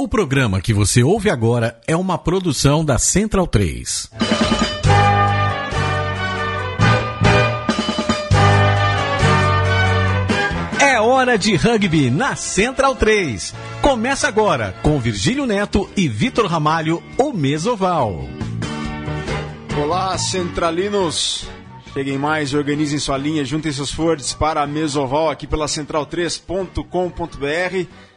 O programa que você ouve agora é uma produção da Central 3. É hora de rugby na Central 3. Começa agora com Virgílio Neto e Vitor Ramalho, o Mesoval. Olá, centralinos! Cheguem mais, organizem sua linha, juntem seus fortes para a Mesoval aqui pela central3.com.br.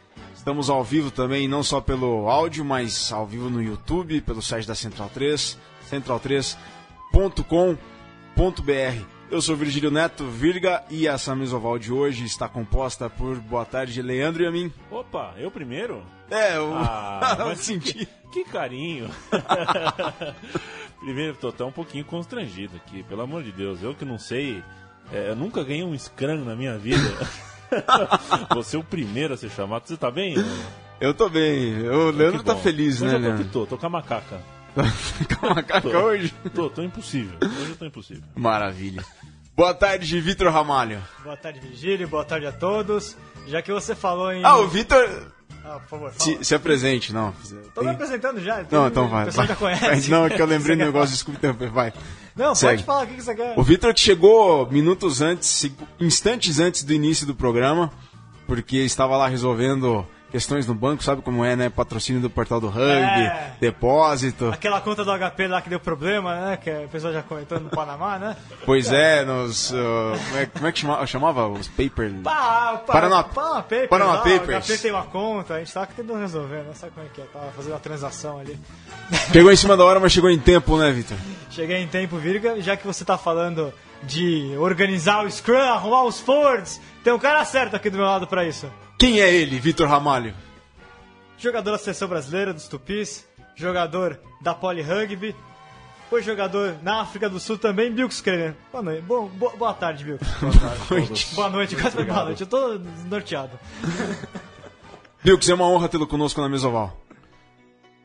Estamos ao vivo também, não só pelo áudio, mas ao vivo no YouTube, pelo site da Central 3, central3.com.br. Eu sou Virgílio Neto Virga e essa mesoval de hoje está composta por Boa Tarde, Leandro e a mim. Opa, eu primeiro? É, eu, Ah, eu senti. Que, que carinho. primeiro, tô até um pouquinho constrangido aqui, pelo amor de Deus. Eu que não sei, é, eu nunca ganhei um scrum na minha vida. Você é o primeiro a ser chamado. Você tá bem? Eu tô bem. O Leandro Que tá feliz, Hoje né, eu tô que Leandro? tô, tô com a macaca. Com a macaca Tô. hoje. Tô, tô impossível. Hoje eu tô impossível. Maravilha. Boa tarde, Vitor Ramalho. Boa tarde, Virgílio. Boa tarde a todos. Já que você falou em. Ah, o Vitor. Ah, por favor. Se, se apresente, não. Tô me apresentando já. Não, então vai. Vai. já conhece. Não, é que eu lembrei do negócio, desculpa interromper, vai. Não, Segue. pode falar o que você quer. O Vitor que chegou minutos antes, instantes antes do início do programa, porque estava lá resolvendo questões no banco, sabe como é, né? Patrocínio do portal do rugby, É. depósito. Aquela conta do HP lá que deu problema, né? Que a pessoa já comentou no Panamá, né? Pois é, nos. uh, como, é, como é que chama- chamava? Os paper. Pá, pá, Paraná- Panama Papers. Panama lá, Papers. O HP tem uma conta, a gente tava tentando resolver, né? Sabe como é que é? Tava fazendo uma transação ali. Pegou em cima da hora, mas chegou em tempo, né, Vitor? Cheguei em tempo, Virga, já que você tá falando de organizar o Scrum, arrumar os forwards, tem um cara certo aqui do meu lado pra isso. Quem é ele, Vitor Ramalho? Jogador da seleção brasileira dos Tupis, jogador da Poli Rugby, foi jogador na África do Sul também, Bilks Kremer. Boa noite. Bom, boa, boa tarde, Bilks. Boa noite, quase foi boa noite. Eu tô desnorteado. Bilks, é uma honra tê-lo conosco na Mesoval.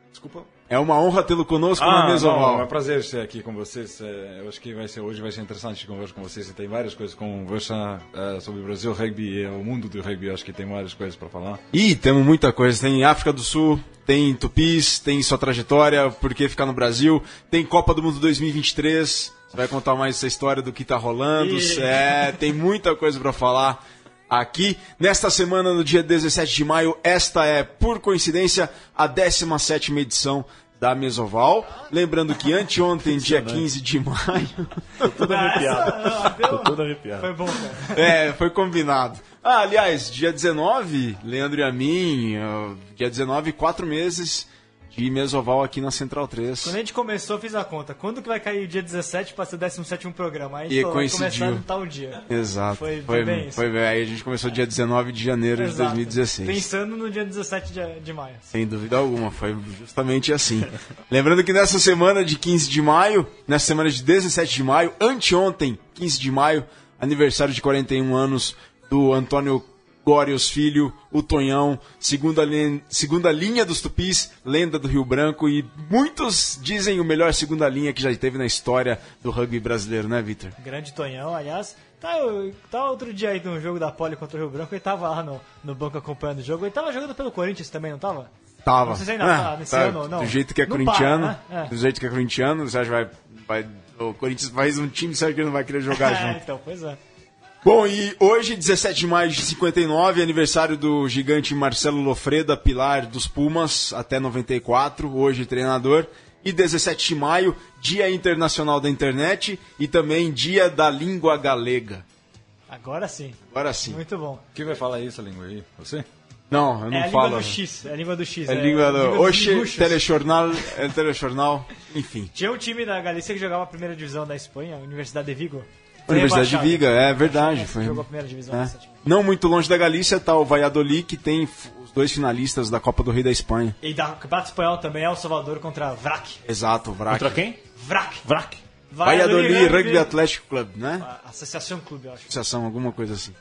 Desculpa. É uma honra tê-lo conosco na Ah, não, é um prazer estar aqui com vocês. É, Eu acho que vai ser, hoje vai ser interessante conversar com vocês. Tem várias coisas para conversar é, sobre o Brasil Rugby e o mundo do rugby. Eu Acho que tem várias coisas para falar. Ih, temos muita coisa. Tem África do Sul, tem Tupis, tem sua trajetória, por que ficar no Brasil, tem Copa do Mundo 2023. Você vai contar mais essa história do que tá rolando. Ih. É, tem muita coisa pra falar aqui. Nesta semana, no dia 17 de maio, esta é, por coincidência, a 17 edição da Mesoval. Lembrando que anteontem, dia 15 de maio. Todo arrepiado. Ah, Tô todo arrepiado. Foi bom, cara. É, foi combinado. Ah, aliás, dia 19, Leandro e a mim, uh, dia 19, quatro meses de Mesoval aqui na Central 3. Quando a gente começou, eu fiz a conta. Quando que vai cair o dia 17 pra ser o 17 programa? Aí E falou, coincidiu. começar no tal dia. Exato. Foi- foi, foi bem isso. foi bem. Aí a gente começou dia 19 de janeiro de Exato. 2016. Pensando no dia 17 de, de maio. Sem dúvida alguma, foi justamente assim. Lembrando que nessa semana de 15 de maio, nessa semana de 17 de maio, anteontem, 15 de maio, aniversário de 41 anos do Antônio Górios Filho, o Tonhão, segunda, lin- segunda linha dos Tupis, lenda do Rio Branco, e muitos dizem o melhor segunda linha que já teve na história do rugby brasileiro, né, Vitor? Grande Tonhão, aliás. Tá, tá outro dia aí no jogo da Poli contra o Rio Branco, ele tava lá no, no banco acompanhando o jogo. Ele tava jogando pelo Corinthians também, não tava? Tava. Não sei se ainda tá nesse ano ou não. Do jeito que é Não corintiano, para, né? É. do jeito que é corintiano, você acha que vai, vai, o Corinthians faz um time, sabe que ele não vai querer jogar É, junto. então, pois é. Bom, e hoje, 17 de maio de 59, aniversário do gigante Marcelo Lofreda, pilar dos Pumas, até 94, hoje treinador. E 17 de maio, Dia Internacional da Internet e também Dia da Língua Galega. Agora sim. Agora sim. Muito bom. Quem vai falar essa língua aí? Você? Não, eu não é a falo. língua do X. É a língua do X. É a língua do... dos Oxe, telejornal, é telejornal, enfim. Tinha um time da Galícia que jogava a primeira divisão da Espanha, a Universidade de Vigo. Universidade de. Viga, é verdade. Foi, Jogou a primeira divisão é. Não muito longe da Galícia está o Valladolid, que tem os dois finalistas da Copa do Rei da Espanha. E da Campeonato Espanhol também é o Salvador contra Vrac. Exato, Vrac. Contra quem? Vrac. Vrac. Valladolid Rugby Athletic Club, né? Associação Clube, eu acho. Associação, alguma coisa assim.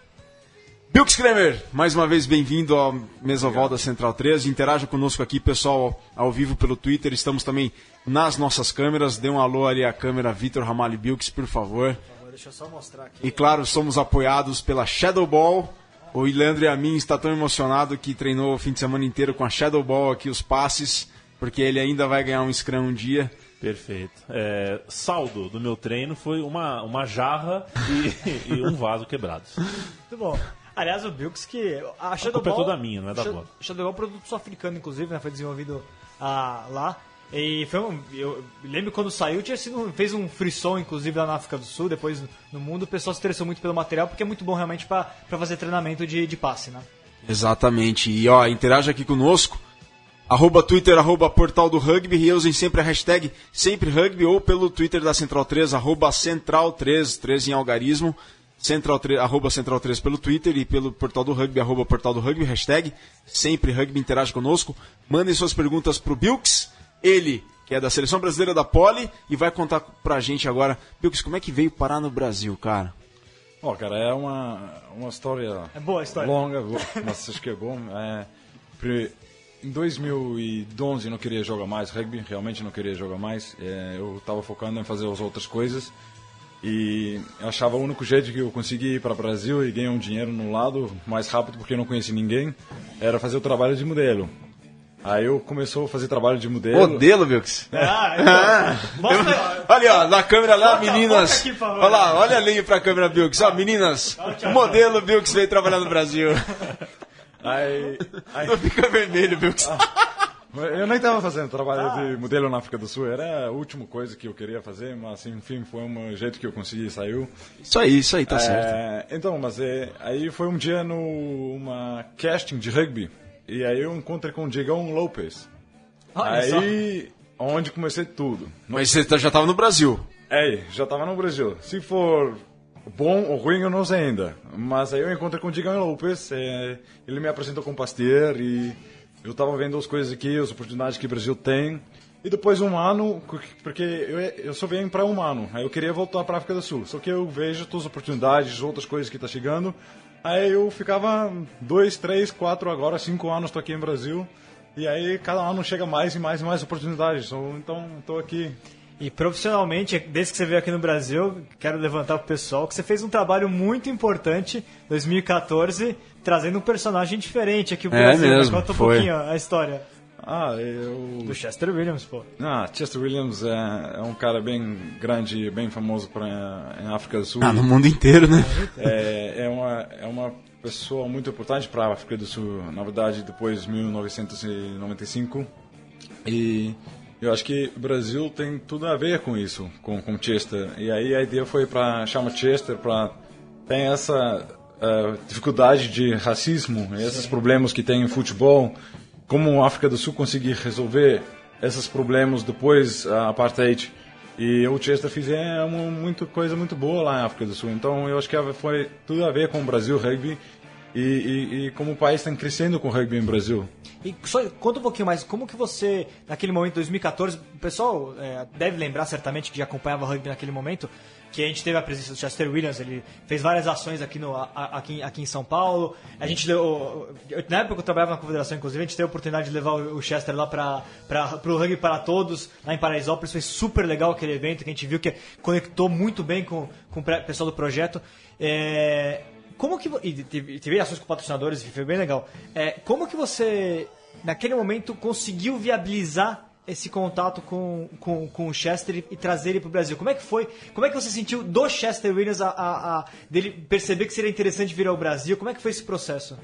Bilks Kramer, mais uma vez bem-vindo ao Mesoval da Central 3. Interaja conosco aqui, pessoal, ao vivo pelo Twitter. Estamos também nas nossas câmeras. Dê um alô ali à câmera Vitor Ramalho Bilks, por favor. Deixa eu só mostrar aqui. E claro, somos apoiados pela Shadow Ball, O Leandro Yamin está tão emocionado que treinou o fim de semana inteiro com a Shadow Ball aqui, os passes, porque ele ainda vai ganhar um Scrum um dia. Perfeito. É, saldo do meu treino foi uma, uma jarra e, e um vaso quebrados. Muito bom. Aliás, o Bilks que. A Shadow culpa é Ball. toda minha, não é da Shadow- bola. Shadow Ball é um produto sul-africano, inclusive, né? Foi desenvolvido ah, lá. E foi um, eu lembro quando saiu, tinha sido, fez um frisson, inclusive, lá na África do Sul, depois no mundo. O pessoal se interessou muito pelo material, porque é muito bom realmente para fazer treinamento de, de passe, né? Exatamente. E ó, interaja aqui conosco. Arroba Twitter, arroba Portal do Rugby e usem sempre a hashtag Sempre Rugby ou pelo Twitter da Central 3, arroba Central 3, 3 em algarismo. Central 3, arroba Central 3 pelo Twitter e pelo Portal do Rugby, arroba Portal do Rugby, hashtag Sempre Rugby, interage conosco. Mandem suas perguntas pro Bilks, ele, que é da Seleção Brasileira da Poli, e vai contar pra gente agora, Bilks, como é que veio parar no Brasil, cara? Ó, cara, é uma, uma história É boa a história. longa, mas acho que é bom. É, em 2012 eu não queria jogar mais rugby, realmente não queria jogar mais. É, eu estava focando em fazer as outras coisas e achava o único jeito que eu conseguia ir para o Brasil e ganhar um dinheiro no lado mais rápido porque eu não conhecia ninguém era fazer o trabalho de modelo. Aí eu começou a fazer trabalho de modelo. Modelo, Bilks. Ah, então, mostra. Olha, ó, na câmera lá, meninas. aqui, olha lá, olha ali pra câmera, Bilks. Ó, meninas, o modelo Bilks veio trabalhar no Brasil. Aí, aí, Não fica vermelho, Bilks. Eu nem estava fazendo trabalho de modelo na África do Sul, era a última coisa que eu queria fazer, mas enfim, foi um jeito que eu consegui, saiu. Isso aí, isso aí, tá certo. É, então, mas é, aí foi um dia numa casting de rugby, e aí eu encontrei com o Diegão Lopes. Olha só. aí, onde comecei tudo. Mas você tá- já tava no Brasil. É, já estava no Brasil. Se for bom ou ruim, eu não sei ainda. Mas aí eu encontrei com o Digan Lopes, é, ele me apresentou com o Pasteur e eu estava vendo as coisas aqui, as oportunidades que o Brasil tem. E depois um ano, porque eu, eu só venho para um ano, aí eu queria voltar para a África do Sul. Só que eu vejo todas as oportunidades, outras coisas que está chegando. Aí eu ficava dois, três, quatro, agora cinco anos estou aqui em Brasil. E aí cada ano chega mais e mais e mais oportunidades. Então estou aqui E profissionalmente, desde que você veio aqui no Brasil, quero levantar pro pessoal que você fez um trabalho muito importante 2014, trazendo um personagem diferente aqui pro É Brasil. mesmo, Conta um foi. pouquinho a história Ah, eu do Chester Williams, pô. Ah, Chester Williams é, é um cara bem grande, bem famoso pra, em África do Sul. Ah, no mundo inteiro, né? É, é, uma, é uma pessoa muito importante para a África do Sul, na verdade, depois de 1995. E eu acho que o Brasil tem tudo a ver com isso, com, com Chester. E aí a ideia foi para chamar Chester para tem essa eh, dificuldade de racismo, esses problemas que tem em futebol, como a África do Sul conseguir resolver esses problemas depois a apartheid. E o Chester fez é uma muito coisa muito boa lá na África do Sul. Então eu acho que foi tudo a ver com o Brasil rugby e, e, e como o país está crescendo com o rugby no Brasil. E só conta um pouquinho mais, como que você, naquele momento, 2014, o pessoal é, deve lembrar certamente que já acompanhava rugby naquele momento, que a gente teve a presença do Chester Williams, ele fez várias ações aqui, no, aqui, aqui em São Paulo. A gente na época que eu trabalhava na Confederação, inclusive, a gente teve a oportunidade de levar o Chester lá para o Rugby para Todos, lá em Paraisópolis. Foi super legal aquele evento, que a gente viu que conectou muito bem com, com o pessoal do projeto. É, como que e teve, teve ações com patrocinadores, foi bem legal. É, como que você naquele momento conseguiu viabilizar esse contato com, com, com o Chester e, trazer ele para o Brasil? Como é que foi? Como é que você sentiu do Chester Williams a, a, a- dele perceber que seria interessante vir ao Brasil? Como é que foi esse processo?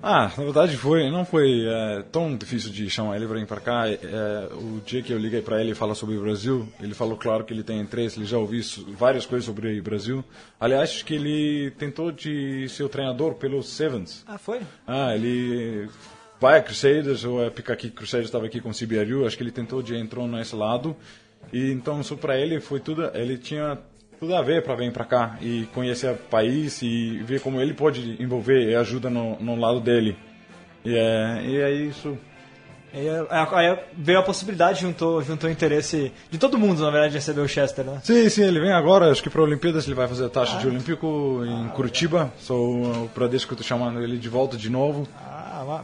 Ah, na verdade foi, não foi é, tão difícil de chamar ele para vir para cá. É, o dia que eu liguei para ele falar sobre o Brasil, ele falou claro que ele tem interesse, ele já ouviu várias coisas sobre o Brasil. Aliás, acho que ele tentou de ser o treinador pelo Sevens. Ah, foi? Ah, ele vai a Crusaders, ou é Pickaki Crusaders estava aqui com o CBRU, acho que ele tentou de entrou nesse lado. E então isso para ele foi tudo, ele tinha tudo a ver para vir para cá e conhecer o país e ver como ele pode envolver e ajuda no, no lado dele. E é, e é isso. Aí, aí veio a possibilidade, juntou, juntou o interesse de todo mundo, na verdade, de receber o Chester, né? Sim, sim, ele vem agora, acho que para Olimpíadas ele vai fazer a taxa de Olímpico em Curitiba. Sou o Pradesh que eu tô chamando ele de volta de novo. Ah,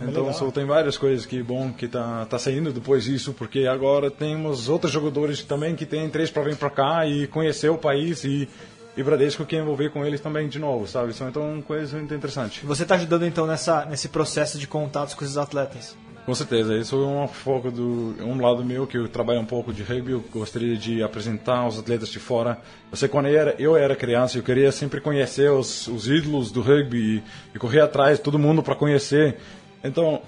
Então legal. só tem várias coisas que bom que tá, tá saindo depois disso, porque agora temos outros jogadores também que têm interesse para vir para cá e conhecer o país e, e Bradesco que envolver com eles também de novo, sabe? Isso então é uma coisa muito interessante. Você está ajudando então nessa, nesse processo de contatos com esses atletas? Com certeza, isso é um foco do um lado meu que eu trabalho um pouco de rugby, eu gostaria de apresentar os atletas de fora. Você quando eu era, eu era criança, eu queria sempre conhecer os, os ídolos do rugby e, e correr atrás de todo mundo para conhecer. Então,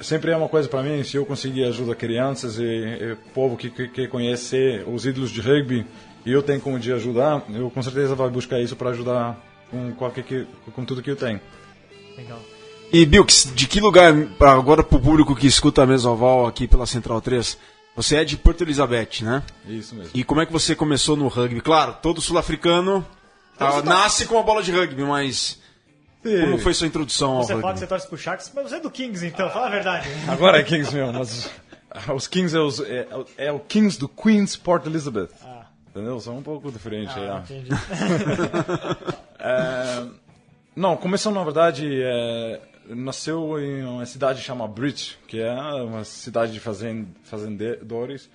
sempre é uma coisa para mim, se eu conseguir ajudar crianças e, e povo que, que quer conhecer os ídolos de rugby e eu tenho como de ajudar, eu com certeza vou buscar isso para ajudar com qualquer que, com tudo que eu tenho. Legal. E Bilks, de que lugar, agora pro público que escuta a Mesoval aqui pela Central 3, você é de Porto Elizabeth, né? Isso mesmo. E como é que você começou no rugby? Claro, todo sul-africano ah, nasce com a bola de rugby, mas como foi sua introdução ao Você fala que você torce pro Sharks, mas você é do Kings então, fala a verdade. Agora é Kings mesmo, mas os Kings é, os- é- é o Kings do Queen's Port Elizabeth. Entendeu? São um pouco diferentes. Ah, é. entendi. É, não, começou na verdade. é, nasceu em uma cidade chamada Bridge, que é uma cidade de fazen- fazendedores,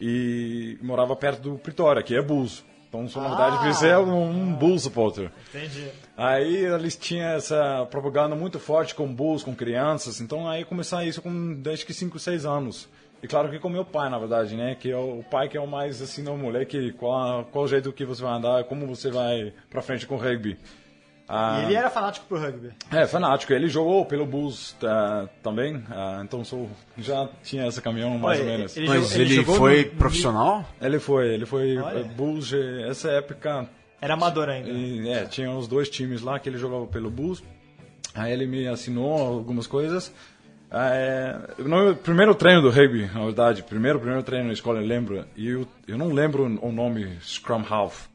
e morava perto do Pretória, que é Bulls. Então, verdade, por isso é um, um Bulls supporter. Entendi. Aí eles tinham essa propaganda muito forte com bulls, com crianças, então aí começar isso com desde que 5, 6 anos. E claro que com meu pai, na verdade, né? Que é o pai que é o mais assim, não, moleque, qual, qual o jeito que você vai andar, como você vai pra frente com o rugby. Ah, E ele era fanático pro rugby. é, fanático. Ele jogou pelo Bulls tá, também, ah, então sou, já tinha esse caminhão mais Olha, ou menos. ele- Mas jogou- ele, jogou foi no- profissional? Ele foi, ele foi Olha. Bulls, essa época Era amador ainda. E, é, tinha os dois times lá que ele jogava pelo Bulls. Aí ele me assinou algumas coisas. É, no primeiro treino do rugby, na verdade, primeiro primeiro treino na escola, eu lembro, e eu, eu não lembro o nome Scrum Half.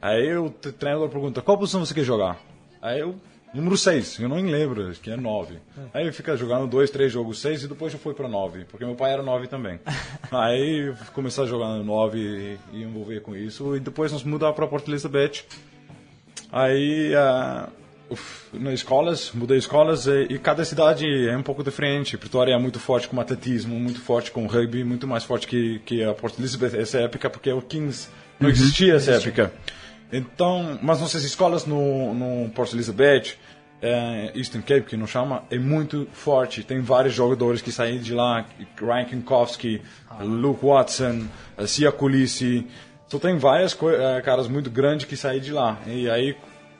Aí o treinador pergunta, qual posição você quer jogar? Aí eu, número 6, eu não me lembro, que é 9. Aí eu fica jogando dois, três jogos 6 e depois eu fui para 9, porque meu pai era 9 também. Aí comecei a jogar no 9 e, e envolver com isso, e depois nós mudamos para Porto Elizabeth. Aí, ah, uf, nas escolas, mudei escolas e, e cada cidade é um pouco diferente. Pretória é muito forte com atletismo, muito forte com rugby, muito mais forte que, que a Port Elizabeth essa época, porque o Kings não existia essa época. Então, mas nossas escolas no, no Port Elizabeth, é, Eastern Cape, que não chama, é muito forte. Tem vários jogadores que saíram de lá, Ryan Kinkowski, ah. Luke Watson, eh, Sia Kulisi. Então tem várias eh, caras muito grandes que saíram de lá. E aí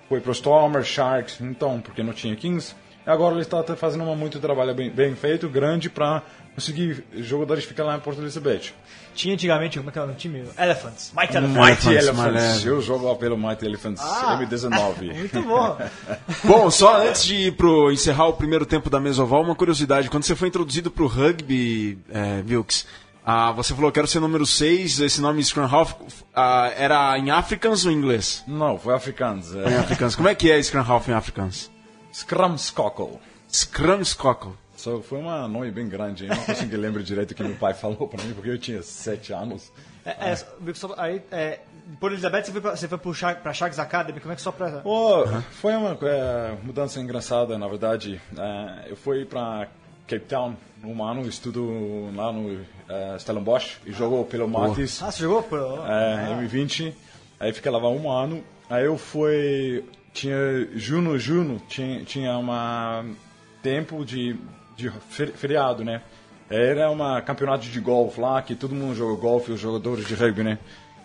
foi para os Stormers, Sharks, então, porque não tinha 15 agora ele está fazendo um muito trabalho bem, bem feito, grande, para conseguir jogadores ficar lá em Porto Elizabeth. Tinha antigamente, como é que era o time? Elephants. Mighty Elephants. Mighty Elephants, Elephants. Elephants. Eu jogo pelo Mighty Elephants Ah, M19. Muito bom. Bom, só antes de ir pro encerrar o primeiro tempo da Mesoval, uma curiosidade. Quando você foi introduzido pro rugby, é, Wilkes, ah, você falou que era o seu número 6, esse nome Scrum Half, ah, era em Afrikaans ou em inglês? Não, foi africanos. Em É. Afrikaans. Como é que é Scrum Half em Afrikaans? Scrum Scrum Skockle. Só foi um nome bem grande. Eu não consigo lembrar direito o que meu pai falou para mim, porque eu tinha sete anos. É, é, só- aí, é, por Elizabeth, você foi pra, você foi pro Shark, pra Sharks Academy, como é que só pra... Pô, foi uma é, mudança engraçada, na verdade. É, eu fui para Cape Town um ano, estudo lá no é, Stellenbosch e jogou pelo Matis. Ah, você jogou? Pro... É, M20. Aí fiquei lá um ano. Aí eu fui. Tinha. Juno, Juno, tinha, tinha uma. Tempo de, de fe- feriado, né? Era uma campeonato de golfe lá, que todo mundo joga golfe, os jogadores de rugby, né?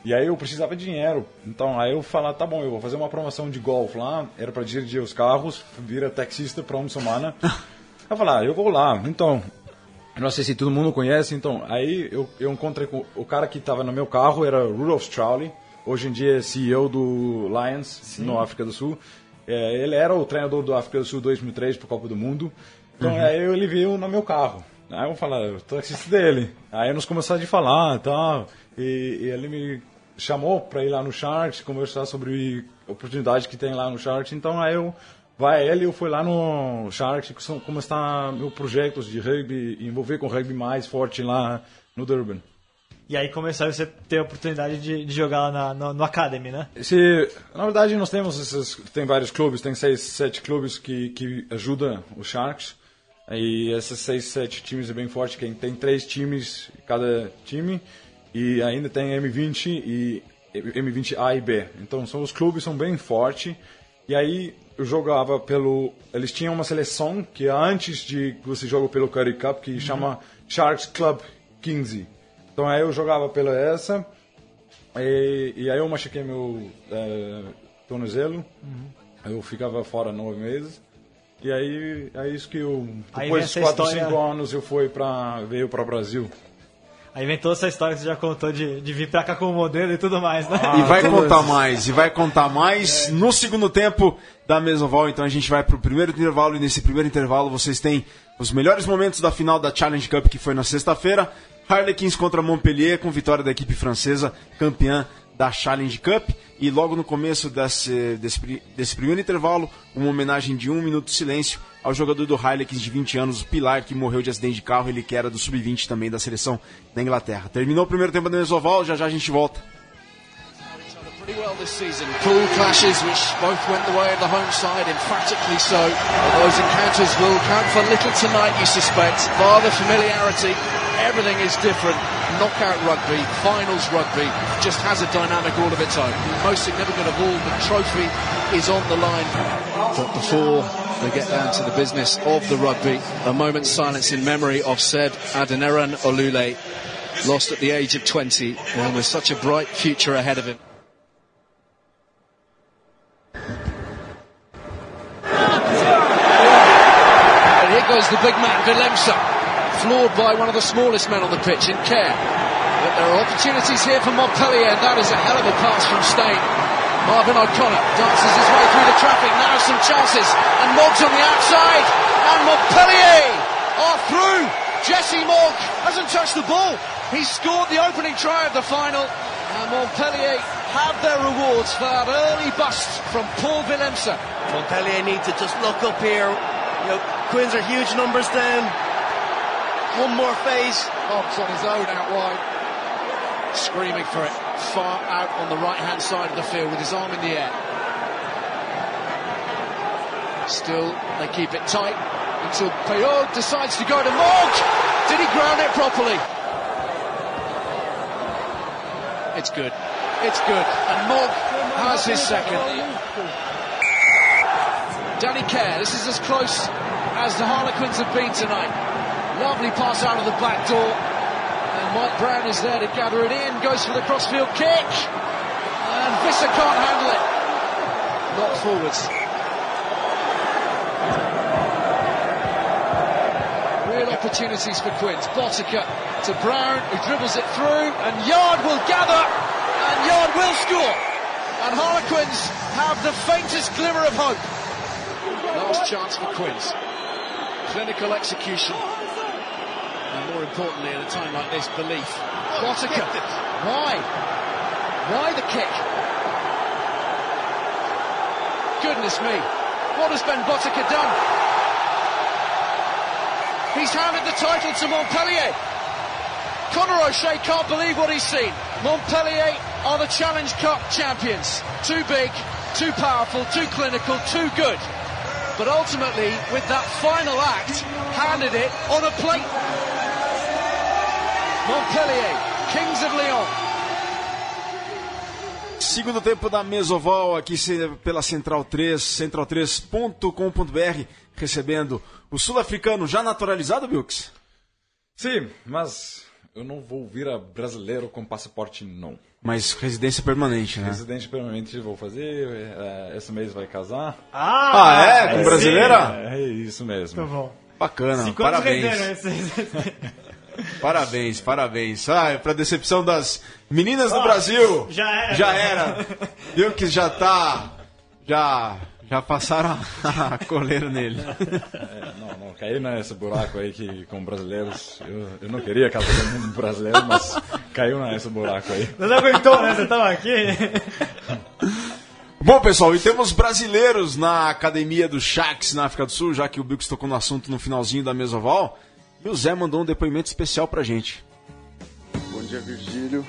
E aí eu precisava de dinheiro. Então aí eu falei, tá bom, eu vou fazer uma promoção de golfe lá. Era para dirigir os carros, vira taxista para uma semana. Eu falei, ah, eu vou lá. Então, não sei se todo mundo conhece, então, aí eu, eu encontrei com o cara que estava no meu carro, era Rudolph Strowley, hoje em dia é CEO do Lions, no África do Sul. É, ele era o treinador do África do Sul 2003 para a Copa do Mundo. Então, aí ele veio no meu carro. Aí eu falei, eu assistindo dele. Aí nós começamos a falar e tal, e, ele me chamou para ir lá no Sharks, conversar sobre a oportunidade que tem lá no Sharks. Então, aí eu vai ele eu fui lá no como está meus projetos de rugby envolver com rugby mais forte lá no Durban E aí começou você ter a oportunidade de, de jogar lá na- no, no Academy, né? Esse, na verdade nós temos esses, tem vários clubes tem seis sete clubes que que ajudam os Sharks e esses seis sete times é bem forte quem tem três times cada time e ainda tem M20 e M20A e B. Então são os clubes são bem fortes. E aí eu jogava pelo. Eles tinham uma seleção que é antes de você joga pelo Curry Cup que chama Sharks Club 15. Então aí eu jogava pela essa. E, e aí eu machuquei meu é, tornozelo. Eu ficava fora nove meses. E aí é isso que eu. Depois de vem essa 4, história- 5 anos eu fui pra, veio para o Brasil. Aí vem toda essa história que você já contou de, de vir pra cá como modelo e tudo mais, né? E vai contar mais, e vai contar mais no segundo tempo da Mesoval. Então a gente vai pro primeiro intervalo e nesse primeiro intervalo vocês têm os melhores momentos da final da Challenge Cup que foi na sexta-feira. Harlequins contra Montpellier com vitória da equipe francesa, campeã da Challenge Cup. E logo no começo desse, desse, desse primeiro intervalo, uma homenagem de um minuto de silêncio ao jogador do Harlequins de 20 anos, Pilar, que morreu de acidente de carro, ele que era do Sub-20 também da seleção da Inglaterra. Terminou o primeiro tempo da Mesoval, já já a gente volta. pretty well this season. Pool clashes which both went the way of the home side, emphatically so. Those encounters will count for little tonight, you suspect. Bar the familiarity, everything is different. Knockout rugby, finals rugby, just has a dynamic all of its own. Most significant of all, the trophy is on the line. But before they get down to the business of the rugby, a moment's silence in memory of said Adeniran Olule, lost at the age of 20, and with such a bright future ahead of him. And here goes the big man, Villemsa, floored by one of the smallest men on the pitch in care. But there are opportunities here for Montpellier, and that is a hell of a pass from Stain. Marvin O'Connor dances his way through the traffic, now some chances, and Moggs on the outside, and Montpellier are through. Jesse Mogg hasn't touched the ball. He scored the opening try of the final, and Montpellier have their rewards for that early bust from Paul Villemsa. Montpellier need to just look up here. You know, Quins are huge numbers down. One more phase. Hobbs on his own out wide, screaming for it, far out on the right hand side of the field with his arm in the air. Still, they keep it tight until Payot decides to go to Morg. Did he ground it properly? It's good. It's good. And Morg has his second. Danny Kerr, this is as close as the Harlequins have been tonight. Lovely pass out of the back door. And Mike Brown is there to gather it in. Goes for the crossfield kick. And Visser can't handle it. Not forwards. Real opportunities for Quins. Botica to Brown, who dribbles it through. And Yard will gather. And Yard will score. And Harlequins have the faintest glimmer of hope. Last chance for Quins. Clinical execution. More importantly, at a time like this, belief. Botica. Why? Why the kick? Goodness me. What has Ben Botica done? He's handed the title to Montpellier. Conor O'Shea can't believe what he's seen. Montpellier are the Challenge Cup champions. Too big, too powerful, too clinical, too good. But ultimately, with that final act, handed it on a plate. Montpellier, Kings of Lyon. Segundo tempo da Mesoval, aqui pela Central 3, central3.com.br, recebendo o sul-africano já naturalizado, Bilks? Sim, mas eu não vou virar brasileiro com passaporte não. Mas residência permanente, né? Residente permanente vou fazer, é, esse mês vai casar. Ah, é? Com sim. brasileira? É isso mesmo. Muito bom. Bacana, Cinco anos parabéns. esse- Parabéns, parabéns. Ah, pra decepção das meninas do Brasil. já era. Já era. Viu que já tá. Já. Já passaram a coleira nele. É, não, não, caí nesse buraco aí que com brasileiros. Eu, eu não queria casar com um brasileiro, mas caiu nesse buraco aí. Não aguentou, né? Você tava aqui. Bom, pessoal, e temos brasileiros na academia do Shax na África do Sul, já que o Bilks tocou no assunto no finalzinho da Mesoval. E o Zé mandou um depoimento especial pra gente. Bom dia, Virgílio.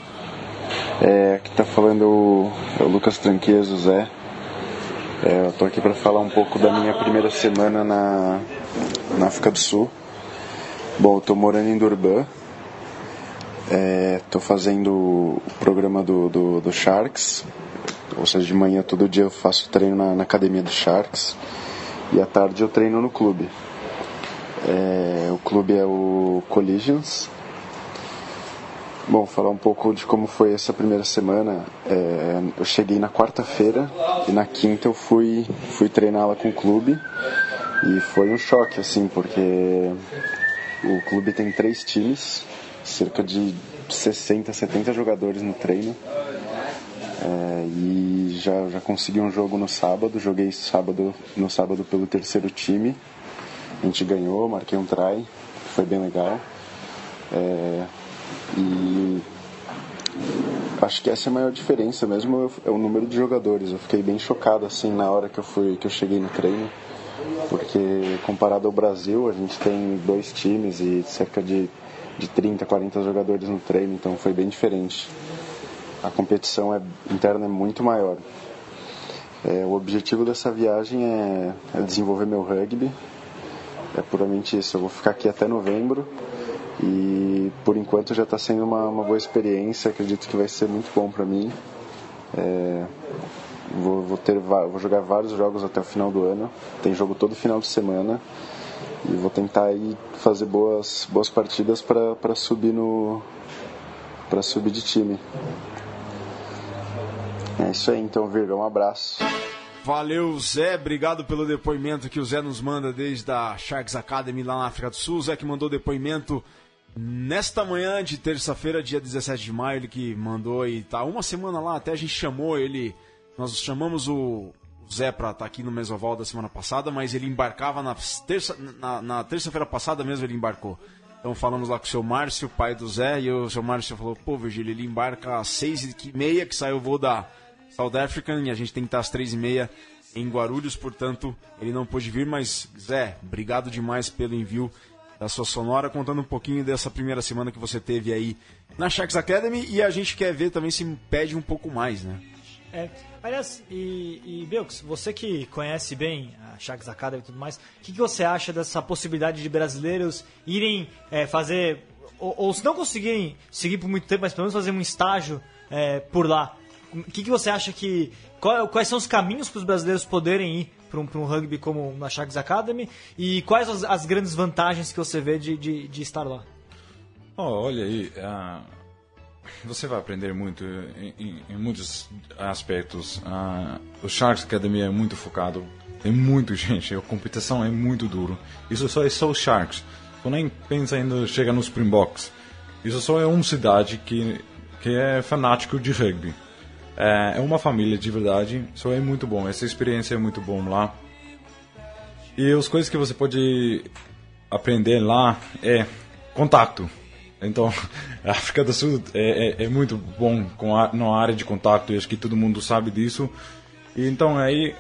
É, aqui tá falando o, é o Lucas Tranqueso, Zé. É, eu tô aqui para falar um pouco da minha primeira semana na, na África do Sul. Bom, eu tô morando em Durban. É, fazendo o programa do, do, do, Sharks, ou seja, de manhã todo dia eu faço treino na, na academia do Sharks e à tarde eu treino no clube. É, o clube é o Collisions. Bom, falar um pouco de como foi essa primeira semana. É, eu cheguei na quarta-feira e na quinta eu fui, fui treiná-la com o clube e foi um choque, assim, porque o clube tem três times, cerca de 60, 70 jogadores no treino. É, e já, já consegui um jogo no sábado, joguei sábado, no sábado pelo terceiro time. A gente ganhou, marquei um try, foi bem legal. É, e acho que essa é a maior diferença mesmo, é o número de jogadores. Eu fiquei bem chocado assim na hora que eu fui que eu cheguei no treino, porque comparado ao Brasil, a gente tem dois times e cerca de de 30, 40 jogadores no treino, então foi bem diferente. A competição é, interna é muito maior. É, o objetivo dessa viagem é, é, desenvolver meu rugby. É puramente isso. Eu vou ficar aqui até novembro e por enquanto já está sendo uma, uma, boa experiência. Acredito que vai ser muito bom para mim. É, vou, vou, ter, vou jogar vários jogos até o final do ano. Tem jogo todo final de semana e vou tentar aí fazer boas, boas partidas para subir no para subir de time. É isso aí então, Virga, um abraço. Valeu, Zé. Obrigado pelo depoimento que o Zé nos manda desde a Sharks Academy lá na África do Sul. O Zé que mandou depoimento nesta manhã de terça-feira, dia 17 de maio. Ele que mandou e tá uma semana lá, até a gente chamou ele. Nós chamamos o, Zé para estar tá aqui no Mesoval da semana passada, mas ele embarcava na terça na, na terça-feira passada mesmo ele embarcou. Então falamos lá com o seu Márcio, pai do Zé, e o seu Márcio falou, pô, Virgílio, ele embarca às seis e meia, que sai o voo da South African, e a gente tem que estar às três e meia em Guarulhos, portanto, ele não pôde vir, mas Zé, obrigado demais pelo envio da sua sonora, contando um pouquinho dessa primeira semana que você teve aí na Sharks Academy, e a gente quer ver também se pede um pouco mais, né? É, aliás, e, e Belks, você que conhece bem a Sharks Academy e tudo mais, o que, que, você acha dessa possibilidade de brasileiros irem é, fazer, ou, ou, se não conseguirem seguir por muito tempo, mas pelo menos fazer um estágio é, por lá? O que, que você acha que. Qual, quais são os caminhos para os brasileiros poderem ir para um, um rugby como na Sharks Academy? E quais as, as grandes vantagens que você vê de, de, de estar lá? Oh, olha aí, uh você vai aprender muito em, em, em muitos aspectos. Uh, o Sharks Academy é muito focado, tem muita gente, a competição é muito duro. Isso só é só o Sharks. Tu nem pensa ainda chega nos Springboks. Isso só é uma cidade que que é fanático de rugby. É, é uma família de verdade, só é muito bom. Essa experiência é muito bom lá. E as coisas que você pode aprender lá é contato então, a África do Sul é, é, é muito bom com a, na área de contato, e acho que todo mundo sabe disso. E então aí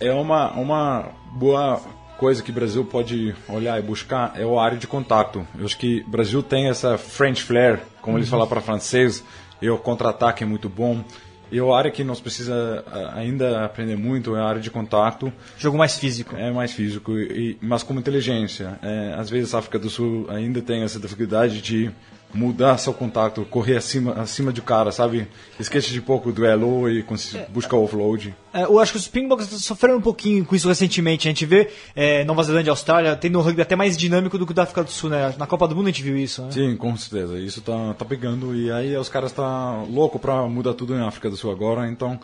é uma, uma boa coisa que o Brasil pode olhar e buscar é a área de contato. Eu acho que o Brasil tem essa French flair, como eles uhum. falam para francês, e o contra-ataque é muito bom. E a área que nós precisa ainda aprender muito é a área de contato. Jogo mais físico. É mais físico, e, mas com inteligência. É, às vezes a África do Sul ainda tem essa dificuldade de mudar seu contato, correr acima, acima do cara, sabe? Esquece de pouco o duelo e é, buscar o offload. É, eu acho que os Springboks sofreram um pouquinho com isso recentemente. A gente vê é, Nova Zelândia e Austrália tendo um rugby até mais dinâmico do que o da África do Sul, né? Na Copa do Mundo a gente viu isso, né? Sim, com certeza. Isso tá, tá pegando e aí os caras tá louco pra mudar tudo em África do Sul agora, então...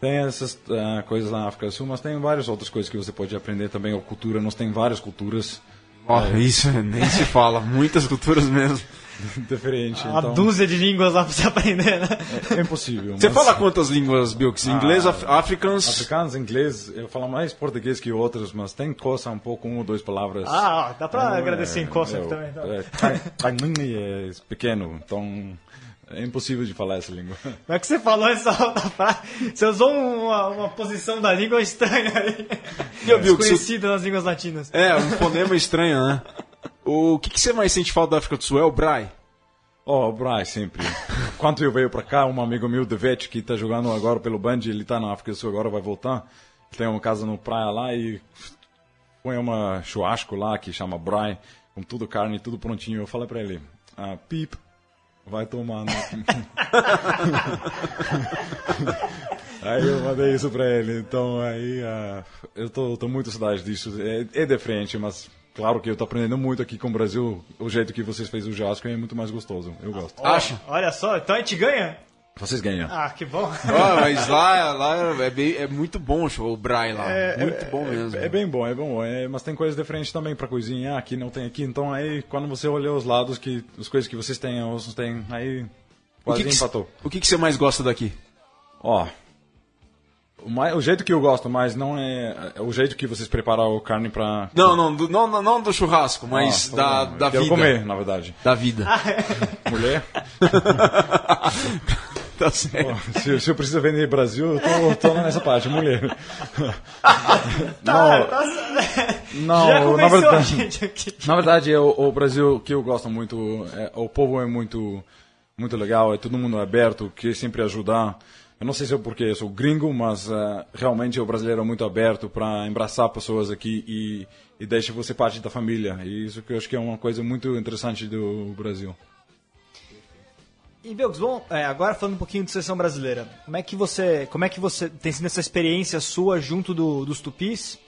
Tem essas uh, coisas na África do Sul, mas tem várias outras coisas que você pode aprender também. A cultura, nós tem várias culturas. Oh, é. Isso nem se fala, muitas culturas mesmo. diferente. Uma então... dúzia de línguas lá pra você aprender, né? É, é impossível. Você mas... fala quantas línguas, Bilks? Inglês, ah, africans? Africanos, inglês. Eu falo mais português que outros, mas tem coça um pouco, uma ou duas palavras. Ah, dá pra é, agradecer em coça é, também. Então. É, é pequeno, então... É impossível de falar essa língua. Como é que você falou essa frase? Você usou uma, uma posição da língua estranha aí. É. Desconhecida nas línguas latinas. É, um fonema estranho, né? O que, que você mais sente falta da África do Sul? É o Brai? Oh, o Brai sempre. Quando eu veio para cá, um amigo meu, Devet, que está jogando agora pelo Band, ele está na África do Sul agora, vai voltar. Tem uma casa no praia lá e põe uma churrasco lá que chama Brai, com tudo carne, tudo prontinho. Eu falei para ele, ah, Pip, Vai tomar no... Aí eu mandei isso pra ele. Então aí uh, eu tô, tô muito saudade disso. É, é diferente, mas claro que eu tô aprendendo muito aqui com o Brasil. O jeito que vocês fez o Jasco é muito mais gostoso. Eu gosto. Acha? Olha só, então a gente ganha? Vocês ganham. Ah, que bom. Mas lá, lá é, bem- é muito bom o show, o Brai lá. muito bom mesmo. É bem bom, é bom. É, mas tem coisas diferentes também pra cozinhar. Aqui não tem aqui. Então aí quando você olha os lados que as coisas que vocês têm, os não têm, aí o quase que, que, empatou. o que, que você mais gosta daqui? Ó, o, o jeito que eu gosto, mas não é, é o jeito que vocês preparam a carne pra. Não, não, do, não, não- não do churrasco, mas Ah, da, bom. da Eu vida. comer, na verdade. Da vida. Mulher. tá certo. Ó, se, se eu preciso vender Brasil, eu tô, tô nessa parte, mulher. Tá, tá- Não, Já na verdade, gente aqui. na verdade é o, o Brasil que eu gosto muito. é, o povo é muito, muito legal, é todo mundo aberto, quer sempre ajudar. Eu não sei se é porque eu sou gringo, mas eh, realmente o brasileiro é muito aberto para abraçar pessoas aqui e, e deixa você parte da família. E isso que eu acho que é uma coisa muito interessante do Brasil. E Belgs, bom, é, agora falando um pouquinho de seleção brasileira, como é que você, como é que você tem sido essa experiência sua junto do- dos Tupis?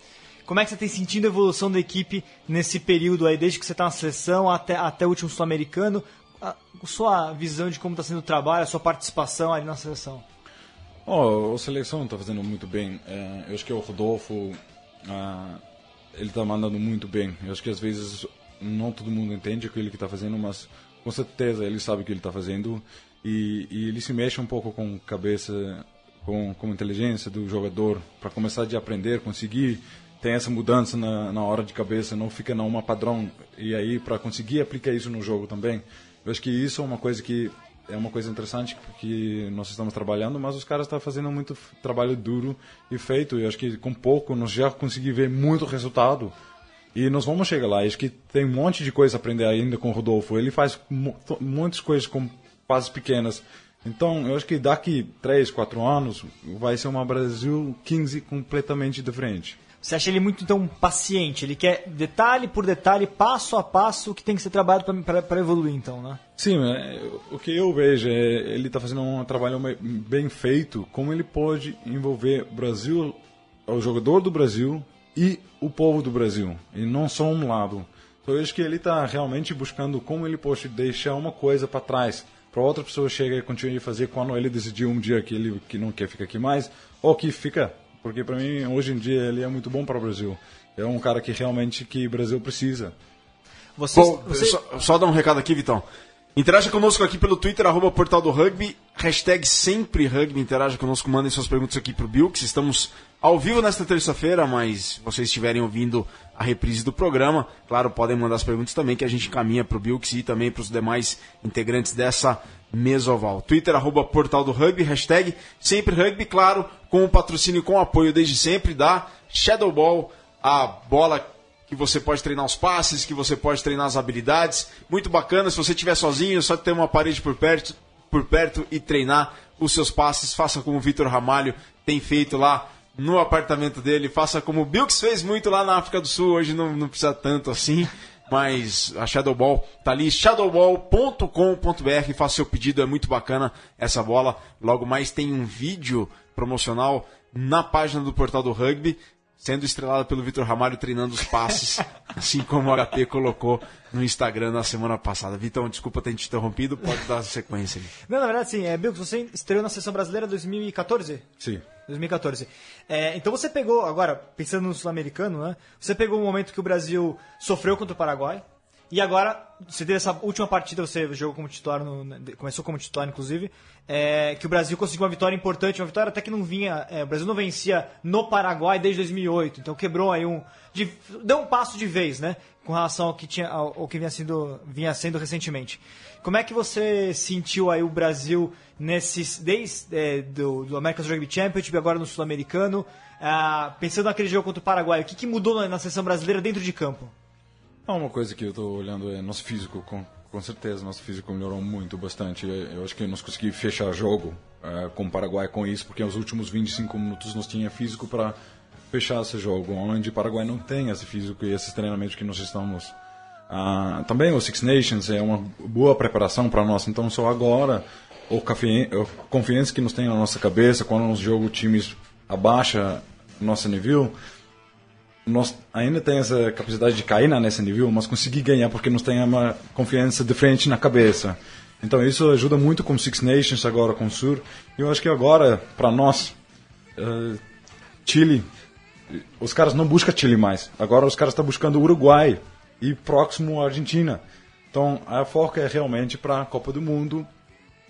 Como é que você tem sentido a evolução da equipe nesse período aí, desde que você está na seleção até, até o último sul-americano? A, sua visão de como está sendo o trabalho, a sua participação ali na seleção? Oh, a seleção está fazendo muito bem. É, eu acho que o Rodolfo, ah, ele está mandando muito bem. Eu acho que às vezes não todo mundo entende o que ele está fazendo, mas com certeza ele sabe o que ele está fazendo e, e ele se mexe um pouco com cabeça, com, com inteligência do jogador para começar a aprender, conseguir ter essa mudança na, na hora de cabeça, não fica numa padrão e aí para conseguir aplicar isso no jogo também. Eu acho que isso é uma coisa que é uma coisa interessante porque nós estamos trabalhando, mas os caras estão fazendo muito trabalho duro e feito. E acho que com pouco nós já conseguimos ver muito resultado. E nós vamos chegar lá. Acho que tem um monte de coisa a aprender ainda com o Rodolfo. Ele faz muitas coisas com passos pequenas. Então, eu acho que daqui 3, 4 anos vai ser uma Brasil 15 completamente diferente. Você acha ele muito, então, paciente? Ele quer detalhe por detalhe, passo a passo, o que tem que ser trabalhado para evoluir, então, né? Sim, é, o que eu vejo é ele está fazendo um trabalho bem feito, como ele pode envolver Brasil, o jogador do Brasil e o povo do Brasil, e não só um lado. Então eu acho que ele está realmente buscando como ele pode deixar uma coisa para trás, para outra pessoa chegar e continuar a fazer quando ele decidir um dia que ele que não quer ficar aqui mais, ou que fica, porque para mim hoje em dia ele é muito bom para o Brasil. É um cara que realmente que o Brasil precisa. Você, Bom, você- só, só dar um recado aqui, Vitão. Interaja conosco aqui pelo Twitter, arroba Portal do Rugby, hashtag sempre rugby, interaja conosco, mandem suas perguntas aqui pro Bilks. Estamos ao vivo nesta terça-feira, mas se vocês estiverem ouvindo a reprise do programa, claro, podem mandar as perguntas também, que a gente caminha pro Bilks e também para os demais integrantes dessa mesoval. Twitter, arroba Portal do Rugby, hashtag sempre rugby, claro, com o patrocínio e com o apoio desde sempre da Shadow Ball, a bola que você pode treinar os passes, que você pode treinar as habilidades. Muito bacana, se você estiver sozinho, só ter uma parede por perto, por perto e treinar os seus passes. Faça como o Vitor Ramalho tem feito lá no apartamento dele. Faça como o Bilks fez muito lá na África do Sul. Hoje não, não precisa tanto assim. Mas a Shadow Ball tá ali, shadowball.com.br. Faça seu pedido, é muito bacana essa bola. Logo mais tem um vídeo promocional na página do Portal do Rugby sendo estrelada pelo Vitor Ramalho treinando os passes, assim como o HP colocou no Instagram na semana passada. Vitão, desculpa ter te interrompido, pode dar sequência ali. Não, na verdade, sim. É, Bilks, você estreou na Seleção Brasileira em 2014? Sim. 2014. É, então você pegou, agora, pensando no Sul-Americano, né? Você pegou um momento que o Brasil sofreu contra o Paraguai. E agora, você teve essa última partida, você jogou como titular, no- começou como titular, inclusive, é, que o Brasil conseguiu uma vitória importante, uma vitória até que não vinha, é, o Brasil não vencia no Paraguai desde 2008, então quebrou aí um, de- deu um passo de vez, né, com relação ao que tinha, ao, ao que vinha sendo, vinha sendo recentemente. Como é que você sentiu aí o Brasil nesses, desde é, do, do America's Rugby Championship, agora no Sul-Americano, ah, pensando naquele jogo contra o Paraguai, o que, que mudou na, na seleção brasileira dentro de campo? É uma coisa que eu estou olhando é nosso físico, com, com certeza nosso físico melhorou muito, bastante. Eu, eu acho que nós conseguimos fechar jogo eh, com o Paraguai com isso, porque nos últimos 25 minutos nós tinha físico para fechar esse jogo, onde o Paraguai não tem esse físico e esses treinamentos que nós estamos Ah, também o Six Nations é uma boa preparação para nós. Então, só agora, o confiança que nos tem na nossa cabeça, quando nos jogo times abaixa nosso nível, nós ainda tem essa capacidade de cair nesse nível, mas conseguir ganhar porque nós temos uma confiança diferente na cabeça. Então isso ajuda muito com Six Nations agora com o Sur. E eu acho que agora para nós uh, Chile, os caras não buscam Chile mais. Agora os caras estão buscando Uruguai e próximo Argentina. Então a foca é realmente para a Copa do Mundo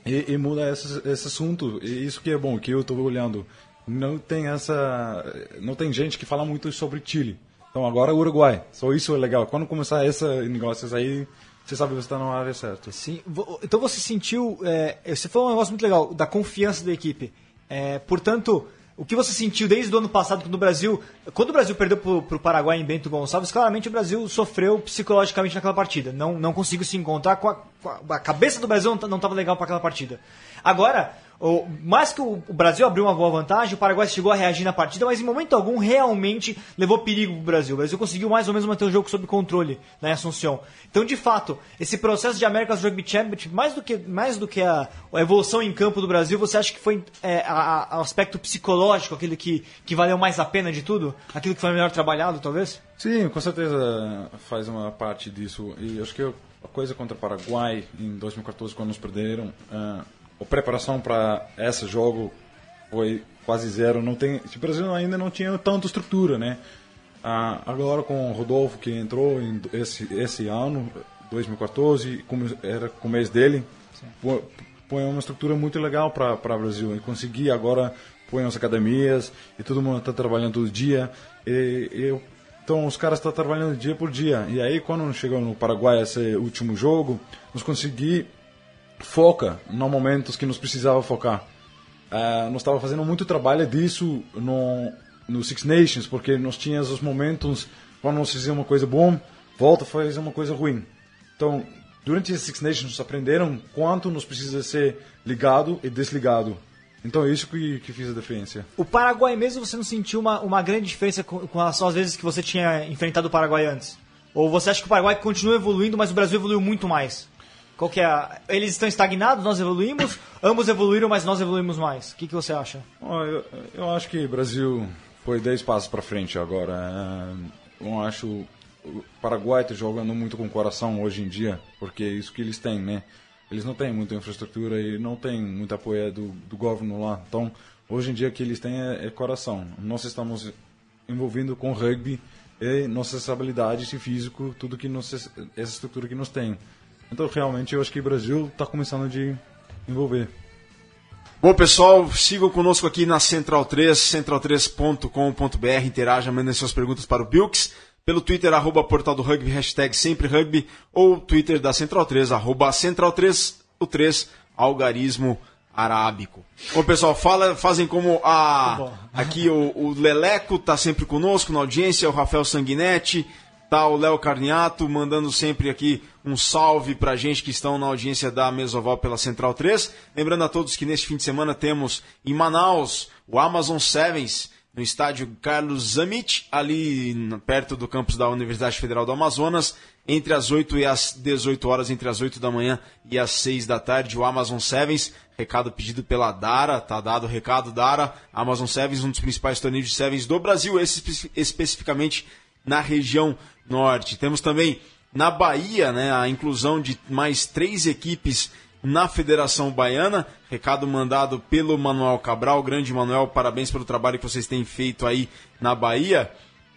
e, e muda esse, esse assunto. E isso que é bom, que eu estou olhando. Não tem essa, não tem gente que fala muito sobre Chile. Então agora é Uruguai. Só isso é legal. Quando começar esse negócio aí, você sabe que você está na área certa. Sim. Então você sentiu, é, você falou um negócio muito legal da confiança da equipe. É, portanto, o que você sentiu desde o ano passado no Brasil, quando o Brasil perdeu para o Paraguai em Bento Gonçalves, claramente o Brasil sofreu psicologicamente naquela partida. Não, não consigo se encontrar com a, com a, a cabeça do Brasil não estava legal para aquela partida. Agora, o, mais que o, Brasil abriu uma boa vantagem, o Paraguai chegou a reagir na partida, mas em momento algum realmente levou perigo para o Brasil. O Brasil conseguiu mais ou menos manter o jogo sob controle na né, Assunção. Então, de fato, esse processo de America's Rugby Championship, mais do que, mais do que a, a evolução em campo do Brasil, você acha que foi é, o aspecto psicológico, aquele que, que valeu mais a pena de tudo? Aquilo que foi melhor trabalhado, talvez? Sim, com certeza faz uma parte disso. E acho que a coisa contra o Paraguai em 2014, quando nos perderam. Uh, a preparação para esse jogo foi quase zero. Não tem, o Brasil ainda não tinha tanta estrutura, né? Ah, agora com o Rodolfo que entrou em esse esse ano, 2014, como era o mês dele, põe uma estrutura muito legal para o Brasil e conseguir agora põe as academias e todo mundo está trabalhando todo dia e, e então os caras estão tá trabalhando dia por dia e aí quando chegou no Paraguai esse último jogo nós conseguimos foca nos momentos que nos precisava focar. Uh, nós estava fazendo muito trabalho disso no, no Six Nations, porque nós tínhamos os momentos quando nós fizíamos uma coisa boa, volta a fazer uma coisa ruim. Então, durante esses Six Nations, nós aprenderam quanto nos precisa ser ligado e desligado. Então é isso que, que fiz a diferença. O Paraguai mesmo, você não sentiu uma, uma grande diferença com, com relação às vezes que você tinha enfrentado o Paraguai antes? Ou você acha que o Paraguai continua evoluindo, mas o Brasil evoluiu muito mais? Qual que é a... Eles estão estagnados, nós evoluímos, ambos evoluíram, mas nós evoluímos mais. O que, que você acha? Oh, eu, eu, acho que o Brasil foi 10 passos para frente agora. É, eu acho o Paraguai está jogando muito com o coração hoje em dia, porque é isso que eles têm, né? Eles não têm muita infraestrutura e não têm muito apoio do, do governo lá. Então, hoje em dia o que eles têm é, é coração. Nós estamos envolvidos com rugby e nossas habilidades e físico, tudo que nós, essa estrutura que nós temos. Então, realmente, eu acho que o Brasil está começando a envolver. Bom, pessoal, sigam conosco aqui na Central 3, central3.com.br, interaja, mandem suas perguntas para o Bilks, pelo Twitter, arroba portal do rugby, hashtag sempre rugby, ou Twitter da Central 3, arroba Central 3, o 3, algarismo arábico. Bom, pessoal, fala, fazem como a aqui o, o Leleco está sempre conosco na audiência, o Rafael Sanguinetti, Tá o Léo Carniato mandando sempre aqui um salve pra gente que estão na audiência da Mesoval pela Central 3. Lembrando a todos que neste fim de semana temos em Manaus o Amazon Sevens no estádio Carlos Zamit, ali perto do campus da Universidade Federal do Amazonas, entre as 8 e as 18 horas, entre as 8 da manhã e as 6 da tarde, o Amazon Sevens, recado pedido pela Dara, tá dado o recado Dara, Amazon Sevens, um dos principais torneios de Sevens do Brasil, esse especificamente na região norte. Temos também na Bahia né, a inclusão de mais três equipes na Federação Baiana. Recado mandado pelo Manuel Cabral. Grande Manuel, parabéns pelo trabalho que vocês têm feito aí na Bahia.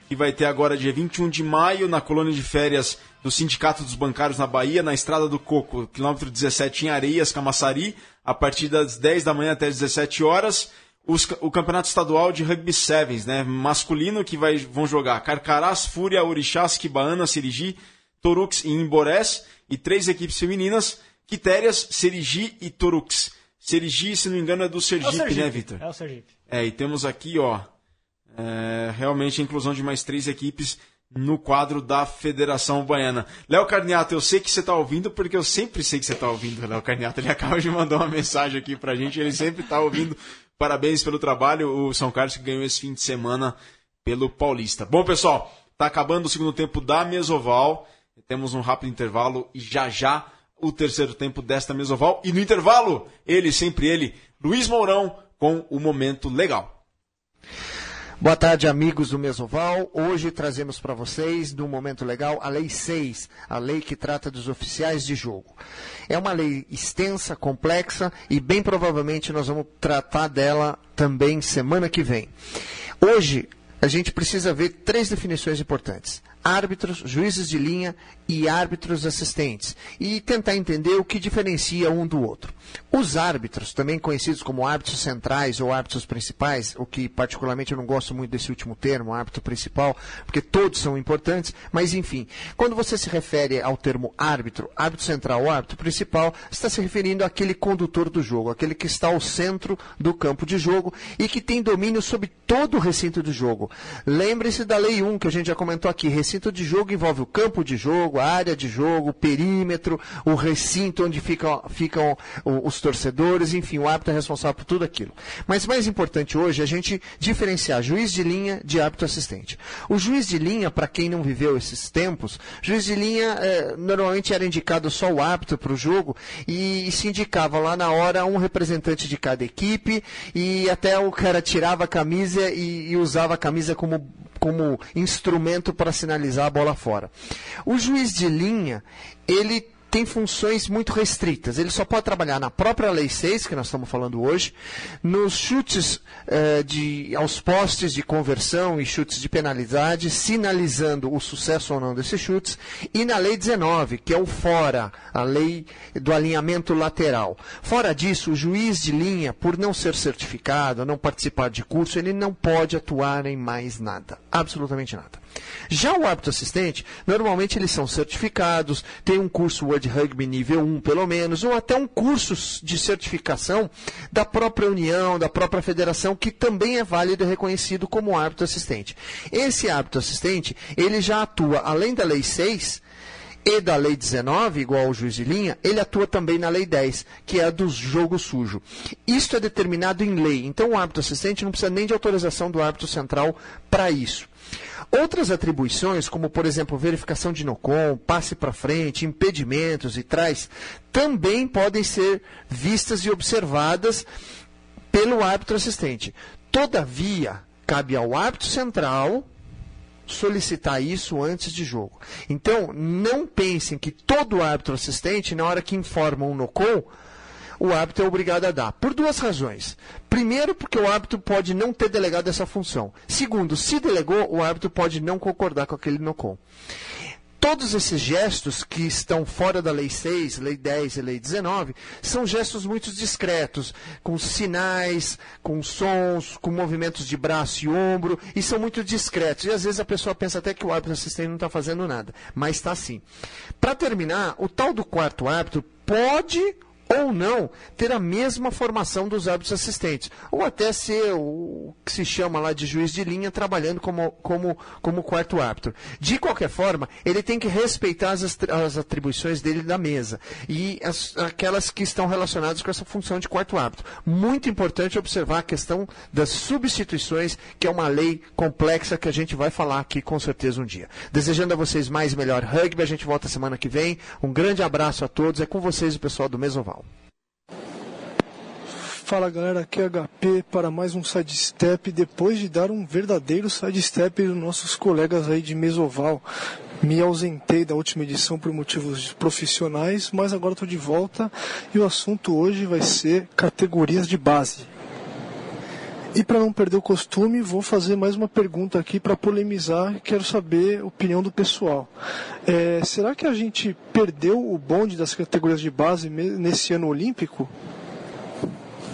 Que vai ter agora dia 21 de maio na colônia de férias do Sindicato dos Bancários na Bahia, na Estrada do Coco, quilômetro 17 em Areias, Camaçari, a partir das 10 da manhã até as 17 horas os, o campeonato estadual de rugby sevens, né? Masculino que vai, vão jogar Carcarás, Fúria, Orixás, Quibaana, Serigi, Torux e Imborés. E três equipes femininas, Quitérias, Serigi e Torux. Serigi, se não me engano, é do Sergipe, é Sergipe né, Vitor? É o Sergipe. É, e temos aqui, ó, é, realmente a inclusão de mais três equipes no quadro da Federação Baiana. Léo Carniato, eu sei que você está ouvindo, porque eu sempre sei que você está ouvindo, Léo Carniato. Ele acaba de mandar uma mensagem aqui pra gente, ele sempre está ouvindo Parabéns pelo trabalho, o São Carlos que ganhou esse fim de semana pelo Paulista. Bom, pessoal, tá acabando o segundo tempo da Mesoval. Temos um rápido intervalo e já já o terceiro tempo desta mesoval. E no intervalo, ele, sempre ele, Luiz Mourão, com o momento legal. Boa tarde, amigos do Mesoval. Hoje trazemos para vocês, no momento legal, a Lei 6, a lei que trata dos oficiais de jogo. É uma lei extensa, complexa e bem provavelmente nós vamos tratar dela também semana que vem. Hoje, a gente precisa ver três definições importantes: árbitros, juízes de linha e árbitros assistentes, e tentar entender o que diferencia um do outro. Os árbitros, também conhecidos como árbitros centrais ou árbitros principais, o que particularmente eu não gosto muito desse último termo, árbitro principal, porque todos são importantes, mas enfim, quando você se refere ao termo árbitro, árbitro central ou árbitro principal, está se referindo àquele condutor do jogo, aquele que está ao centro do campo de jogo e que tem domínio sobre todo o recinto do jogo. Lembre-se da Lei 1, que a gente já comentou aqui, recinto de jogo envolve o campo de jogo, a área de jogo, o perímetro, o recinto onde ficam, ficam os torcedores, enfim, o árbitro é responsável por tudo aquilo. Mas mais importante hoje é a gente diferenciar juiz de linha de árbitro assistente. O juiz de linha, para quem não viveu esses tempos, juiz de linha eh, normalmente era indicado só o árbitro para o jogo e, e se indicava lá na hora um representante de cada equipe e até o cara tirava a camisa e, e usava a camisa como como instrumento para sinalizar a bola fora. O juiz de linha, ele tem funções muito restritas. Ele só pode trabalhar na própria Lei 6, que nós estamos falando hoje, nos chutes eh, de, aos postes de conversão e chutes de penalidade, sinalizando o sucesso ou não desses chutes, e na Lei 19, que é o fora, a lei do alinhamento lateral. Fora disso, o juiz de linha, por não ser certificado, não participar de curso, ele não pode atuar em mais nada. Absolutamente nada. Já o árbitro assistente, normalmente eles são certificados, tem um curso World Rugby nível 1 pelo menos, ou até um curso de certificação da própria União, da própria federação, que também é válido e reconhecido como árbitro assistente. Esse árbitro assistente, ele já atua, além da Lei 6, e da Lei 19, igual ao juiz de linha, ele atua também na Lei 10, que é a do jogo sujo. Isto é determinado em lei, então o árbitro assistente não precisa nem de autorização do árbitro central para isso. Outras atribuições, como por exemplo verificação de NOCOM, passe para frente, impedimentos e trás, também podem ser vistas e observadas pelo árbitro assistente. Todavia, cabe ao árbitro central solicitar isso antes de jogo. Então, não pensem que todo árbitro assistente, na hora que informa um NOCOM, o árbitro é obrigado a dar. Por duas razões. Primeiro, porque o árbitro pode não ter delegado essa função. Segundo, se delegou, o árbitro pode não concordar com aquele NOCOM. Todos esses gestos que estão fora da Lei 6, Lei 10 e Lei 19 são gestos muito discretos, com sinais, com sons, com movimentos de braço e ombro, e são muito discretos. E às vezes a pessoa pensa até que o árbitro assistente não está fazendo nada, mas está sim. Para terminar, o tal do quarto árbitro pode ou não ter a mesma formação dos árbitros assistentes, ou até ser o que se chama lá de juiz de linha trabalhando como, como, como quarto árbitro. De qualquer forma, ele tem que respeitar as, as atribuições dele da mesa e as, aquelas que estão relacionadas com essa função de quarto árbitro. Muito importante observar a questão das substituições, que é uma lei complexa que a gente vai falar aqui com certeza um dia. Desejando a vocês mais melhor rugby, a gente volta semana que vem. Um grande abraço a todos, é com vocês o pessoal do Mesoval. Fala galera, aqui é HP para mais um sidestep. Depois de dar um verdadeiro sidestep dos nossos colegas aí de Mesoval, me ausentei da última edição por motivos profissionais, mas agora estou de volta e o assunto hoje vai ser categorias de base. E para não perder o costume, vou fazer mais uma pergunta aqui para polemizar. Quero saber a opinião do pessoal. É, será que a gente perdeu o bonde das categorias de base nesse ano olímpico?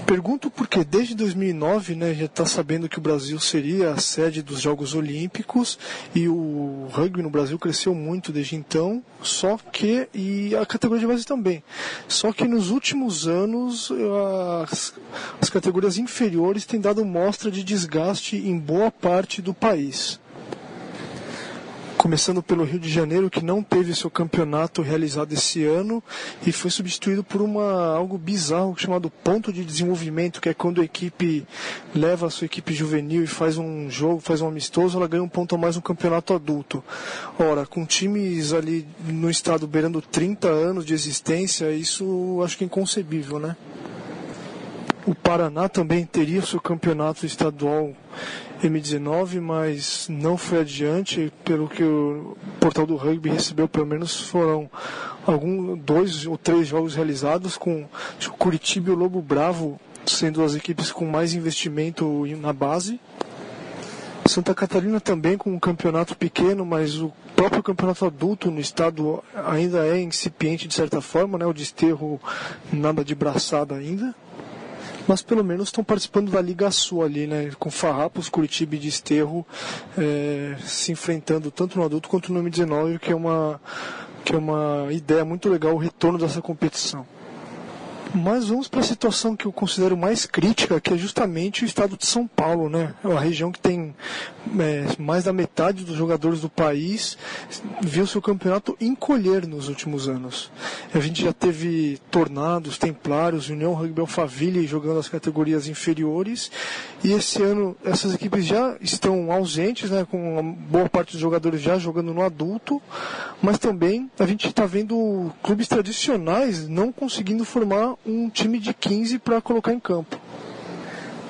Pergunto porque desde 2009, né, já está sabendo que o Brasil seria a sede dos Jogos Olímpicos e o rugby no Brasil cresceu muito desde então, só que, e a categoria de base também, só que nos últimos anos as, as categorias inferiores têm dado mostra de desgaste em boa parte do país. Começando pelo Rio de Janeiro, que não teve seu campeonato realizado esse ano e foi substituído por uma, algo bizarro chamado ponto de desenvolvimento, que é quando a equipe leva a sua equipe juvenil e faz um jogo, faz um amistoso, ela ganha um ponto a mais no campeonato adulto. Ora, com times ali no estado beirando 30 anos de existência, isso acho que é inconcebível, né? O Paraná também teria seu campeonato estadual M19, mas não foi adiante, pelo que o portal do rugby recebeu, pelo menos foram algum, dois ou três jogos realizados com Curitiba e o Lobo Bravo sendo as equipes com mais investimento na base. Santa Catarina também com um campeonato pequeno, mas o próprio campeonato adulto no estado ainda é incipiente de certa forma, né? O desterro nada de braçada ainda mas pelo menos estão participando da Liga Sul ali, né? Com Farrapos, Curitiba e Desterro é, se enfrentando tanto no adulto quanto no M19, que é uma, que é uma ideia muito legal o retorno dessa competição. Mas vamos para a situação que eu considero mais crítica, que é justamente o estado de São Paulo, né? É uma região que tem é, mais da metade dos jogadores do país viu seu campeonato encolher nos últimos anos. A gente já teve Tornados, Templários, União Rugby Alphaville jogando as categorias inferiores e esse ano essas equipes já estão ausentes, né? Com boa parte dos jogadores já jogando no adulto, mas também a gente está vendo clubes tradicionais não conseguindo formar um time de 15 para colocar em campo.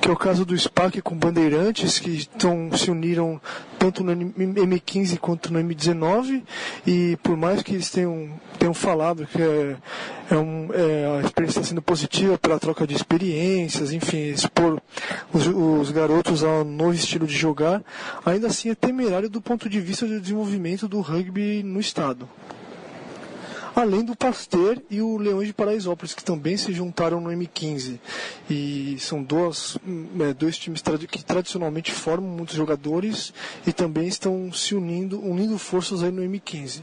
Que é o caso do SPAC com Bandeirantes, que tão, se uniram tanto no M15 quanto no M19, e por mais que eles tenham, tenham falado que é, é um, é, a experiência está sendo positiva pela troca de experiências, enfim, expor os, os garotos a um novo estilo de jogar, ainda assim é temerário do ponto de vista do desenvolvimento do rugby no estado além do Pasteur e o Leões de Paraisópolis, que também se juntaram no M15. E são dois, é, dois times que tradicionalmente formam muitos jogadores e também estão se unindo, unindo forças aí no M15.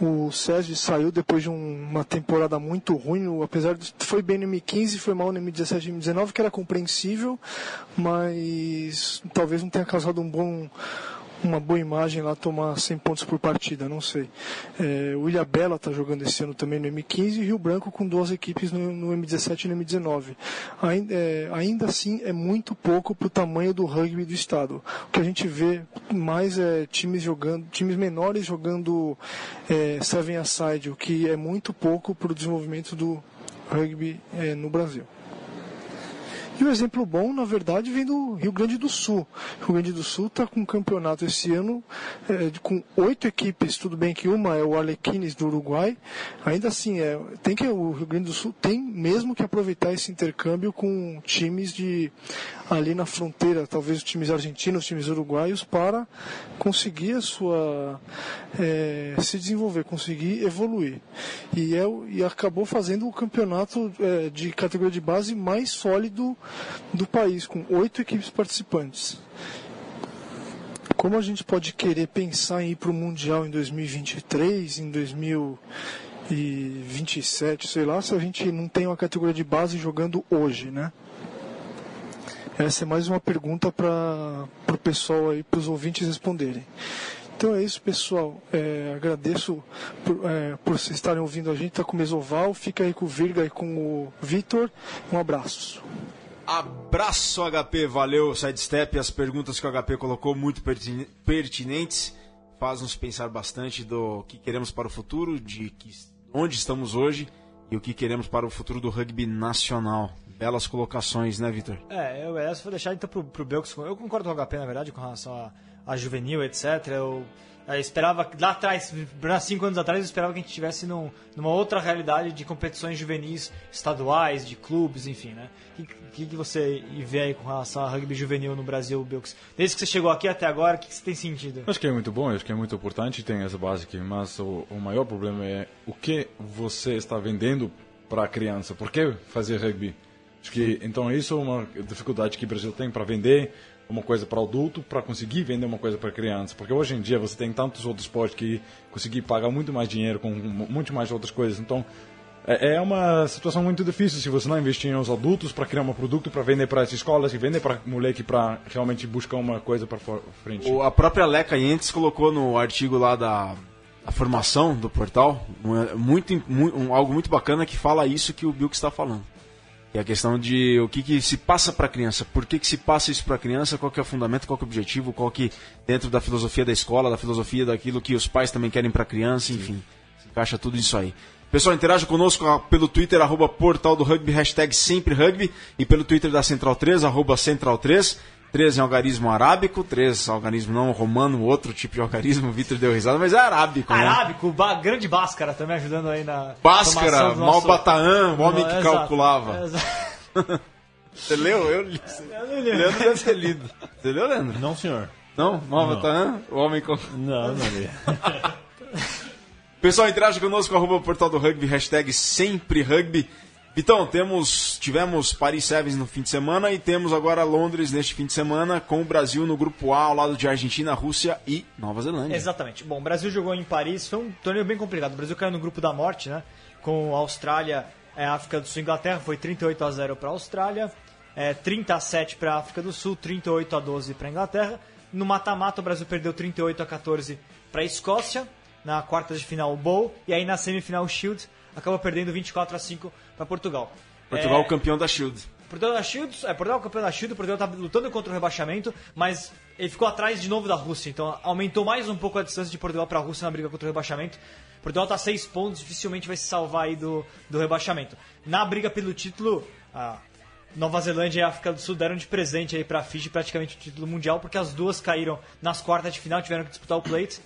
O Sérgio saiu depois de um, uma temporada muito ruim, apesar de foi bem no M15, foi mal no M17 e M19, que era compreensível, mas talvez não tenha causado um bom uma boa imagem lá tomar 100 pontos por partida, não sei. É, o Ilha Bela está jogando esse ano também no M15 e Rio Branco com duas equipes no, no M17 e no M19. Ainda, é, ainda assim é muito pouco para o tamanho do rugby do estado. O que a gente vê mais é times jogando, times menores jogando é, seven aside, o que é muito pouco para o desenvolvimento do rugby é, no Brasil. E o exemplo bom, na verdade, vem do Rio Grande do Sul. O Rio Grande do Sul está com um campeonato esse ano é, com oito equipes. Tudo bem que uma é o Arlequines do Uruguai. Ainda assim, é, tem que o Rio Grande do Sul tem mesmo que aproveitar esse intercâmbio com times de ali na fronteira, talvez os times argentinos, os times uruguaios, para conseguir a sua é, se desenvolver, conseguir evoluir. E, é, e acabou fazendo o campeonato é, de categoria de base mais sólido do país, com oito equipes participantes. Como a gente pode querer pensar em ir para o Mundial em 2023, em 2027, sei lá, se a gente não tem uma categoria de base jogando hoje, né? Essa é mais uma pergunta para o pessoal aí, para os ouvintes responderem. Então é isso, pessoal. É, agradeço por, é, por vocês estarem ouvindo a gente. Está com o Mesoval. Fica aí com o Virga e com o Vitor. Um abraço. Abraço, HP. Valeu, Sidestep. As perguntas que o HP colocou, muito pertinentes. Faz-nos pensar bastante do que queremos para o futuro, de que, onde estamos hoje e o que queremos para o futuro do rugby nacional. Belas colocações, né, Vitor? É, eu essa vou deixar então pro, pro Belks. Eu concordo com o HP, na verdade, com relação a, a juvenil, etc. Eu eu esperava, lá atrás, cinco anos atrás, eu esperava que a gente estivesse num, numa outra realidade de competições juvenis estaduais, de clubes, enfim, né? O que, que, você vê aí com relação a rugby juvenil no Brasil, Bilks? Desde que você chegou aqui até agora, o que, que você tem sentido? Acho que é muito bom, acho que é muito importante, tem essa base aqui, mas o, o maior problema é o que você está vendendo para a criança. Por que fazer rugby? Acho que, então, isso é uma dificuldade que o Brasil tem para vender uma coisa para adulto para conseguir vender uma coisa para criança. Porque hoje em dia você tem tantos outros esportes que conseguir pagar muito mais dinheiro com muito mais outras coisas. Então, É, é uma situação muito difícil se você não investir nos adultos para criar um produto para vender para as escolas e vender para moleque para realmente buscar uma coisa para frente. A própria Leca Yentes colocou no artigo lá da a formação do portal muito, im- mu- um- algo muito bacana que fala isso que o Bill está falando. É a questão de o que, que se passa para a criança, por que, que se passa isso para a criança, qual que é o fundamento, qual que é o objetivo, qual que dentro da filosofia da escola, da filosofia daquilo que os pais também querem para a criança, enfim, se encaixa tudo isso aí. Pessoal, interaja conosco ah, pelo Twitter, arroba portal do rugby, hashtag sempre rugby, e pelo Twitter da Central 3, arroba Central 3. 3 é algarismo arábico, 3 algarismo não romano, outro tipo de algarismo, o Vitor deu risada, mas é arábico, né? Arábico, ba grande Báscara também ajudando aí na. Báscara, Malbataã, o homem que Exato, calculava. exato. Você leu? Eu li. Eu não li. Leandro deve ter lido. Você leu, Leandro? Não, senhor. Não? Malbataã, o homem com... Não, não li. Pessoal, interaja conosco, arroba portal do rugby, hashtag sempre rugby. Então, temos, tivemos Paris Sevens no fim de semana e temos agora Londres neste fim de semana com o Brasil no grupo A ao lado de Argentina, Rússia e Nova Zelândia. Exatamente. Bom, o Brasil jogou em Paris, foi um torneio bem complicado. O Brasil caiu no grupo da morte, né? Com Austrália, é, África do Sul e Inglaterra, foi 38 a 0 para a Austrália, é, 30 a 7 para a África do Sul, 38 a 12 para a Inglaterra. No mata-mata, o Brasil perdeu 38 a 14 para a Escócia, na quarta de final o Bowl, e aí na semifinal o Shield acabou perdendo 24 a 5 para Portugal. Portugal É, campeão da Shield. Portugal da Shield, é, Portugal campeão da Shield, Portugal tá lutando contra o rebaixamento, mas ele ficou atrás de novo da Rússia, então aumentou mais um pouco a distância de Portugal para a Rússia na briga contra o rebaixamento. Portugal está a seis pontos, dificilmente vai se salvar aí do, do rebaixamento. Na briga pelo título, a Nova Zelândia e a África do Sul deram de presente aí para a Fiji praticamente o título mundial, porque as duas caíram nas quartas de final, tiveram que disputar o plate.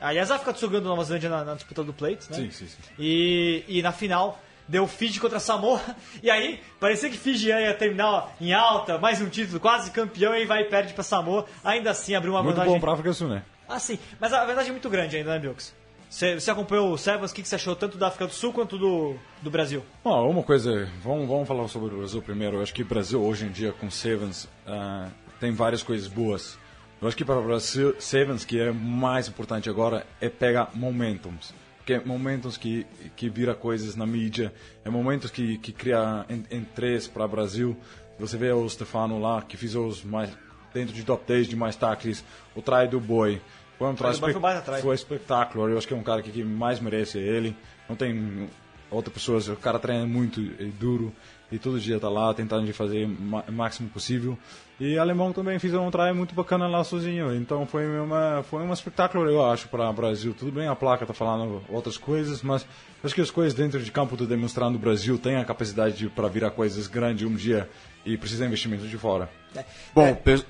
Aliás, a África do Sul ganhou Nova Zelândia na, na disputa do plate, né? Sim, sim, sim. E, e na final deu Fiji contra Samoa. E aí parecia que Fiji ia terminar em alta, mais um título, quase campeão, e vai e perde pra Samoa. Ainda assim abriu uma Muito vantagem. bom para a África do Sul, né? Ah, sim. Mas a vantagem é muito grande ainda, né, Bilks? Você, você acompanhou o Sevens, o que, que você achou tanto da África do Sul quanto do, do Brasil? Bom, uma coisa, vamos, vamos falar sobre o Brasil primeiro. Eu acho que o Brasil hoje em dia com Sevens ah, tem várias coisas boas. Eu acho que para o Brasil, Sevens, que é mais importante agora, é pegar momentums. Porque é momentos que, que vira coisas na mídia, é momentos que, que cria interesse para o Brasil. Você vê o Stefano lá, que fez os mais, dentro de top 10 de mais tackles, o try do Boy. Foi um Boy foi espetacular. Eu acho que é um cara que, que mais merece ele. Não tem outras pessoas. O cara treina muito e duro e todo dia tá lá tentando de fazer o máximo possível. E alemão também fez um try muito bacana lá sozinho. Então foi uma foi um espetáculo, eu acho, para o Brasil. Tudo bem, a placa tá falando outras coisas, mas acho que as coisas dentro de campo estão demonstrando o Brasil tem a capacidade para virar coisas grandes um dia e precisa de investimento de fora. Bom, pe-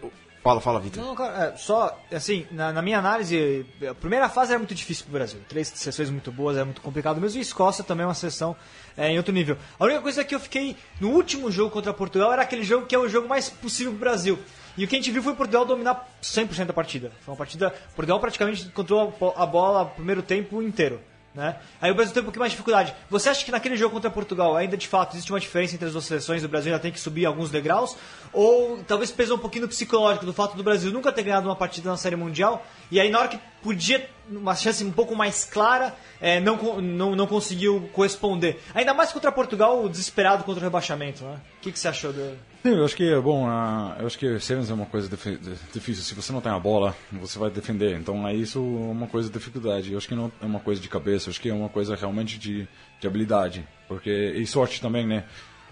fala, fala, Vitor. Não, cara, é, só, assim, na, na minha análise, a primeira fase era muito difícil pro Brasil. Três sessões muito boas, era muito complicado mesmo. E Escócia também é uma sessão é, em outro nível. A única coisa que eu fiquei no último jogo contra Portugal era aquele jogo que é o jogo mais possível pro Brasil. E o que a gente viu foi Portugal dominar 100% da partida. Foi uma partida. Portugal praticamente bo- a bola o primeiro tempo inteiro. Né? Aí o Brasil tem um pouquinho mais de dificuldade. Você acha que naquele jogo contra Portugal ainda de fato existe uma diferença entre as duas seleções? O Brasil ainda tem que subir alguns degraus? Ou talvez pesou um pouquinho no psicológico do fato do Brasil nunca ter ganhado uma partida na Série Mundial e aí na hora que podia uma chance um pouco mais clara é, não, não, não conseguiu corresponder? Ainda mais contra Portugal, desesperado contra o rebaixamento. Né? O que, que você achou do. Sim, eu acho que é bom. ah, eu acho que Sevens é uma coisa difícil. Se você não tem a bola, você vai defender. Então é isso uma coisa de dificuldade. Eu acho que não é uma coisa de cabeça. Eu acho que é uma coisa realmente de, de habilidade, porque e sorte também, né?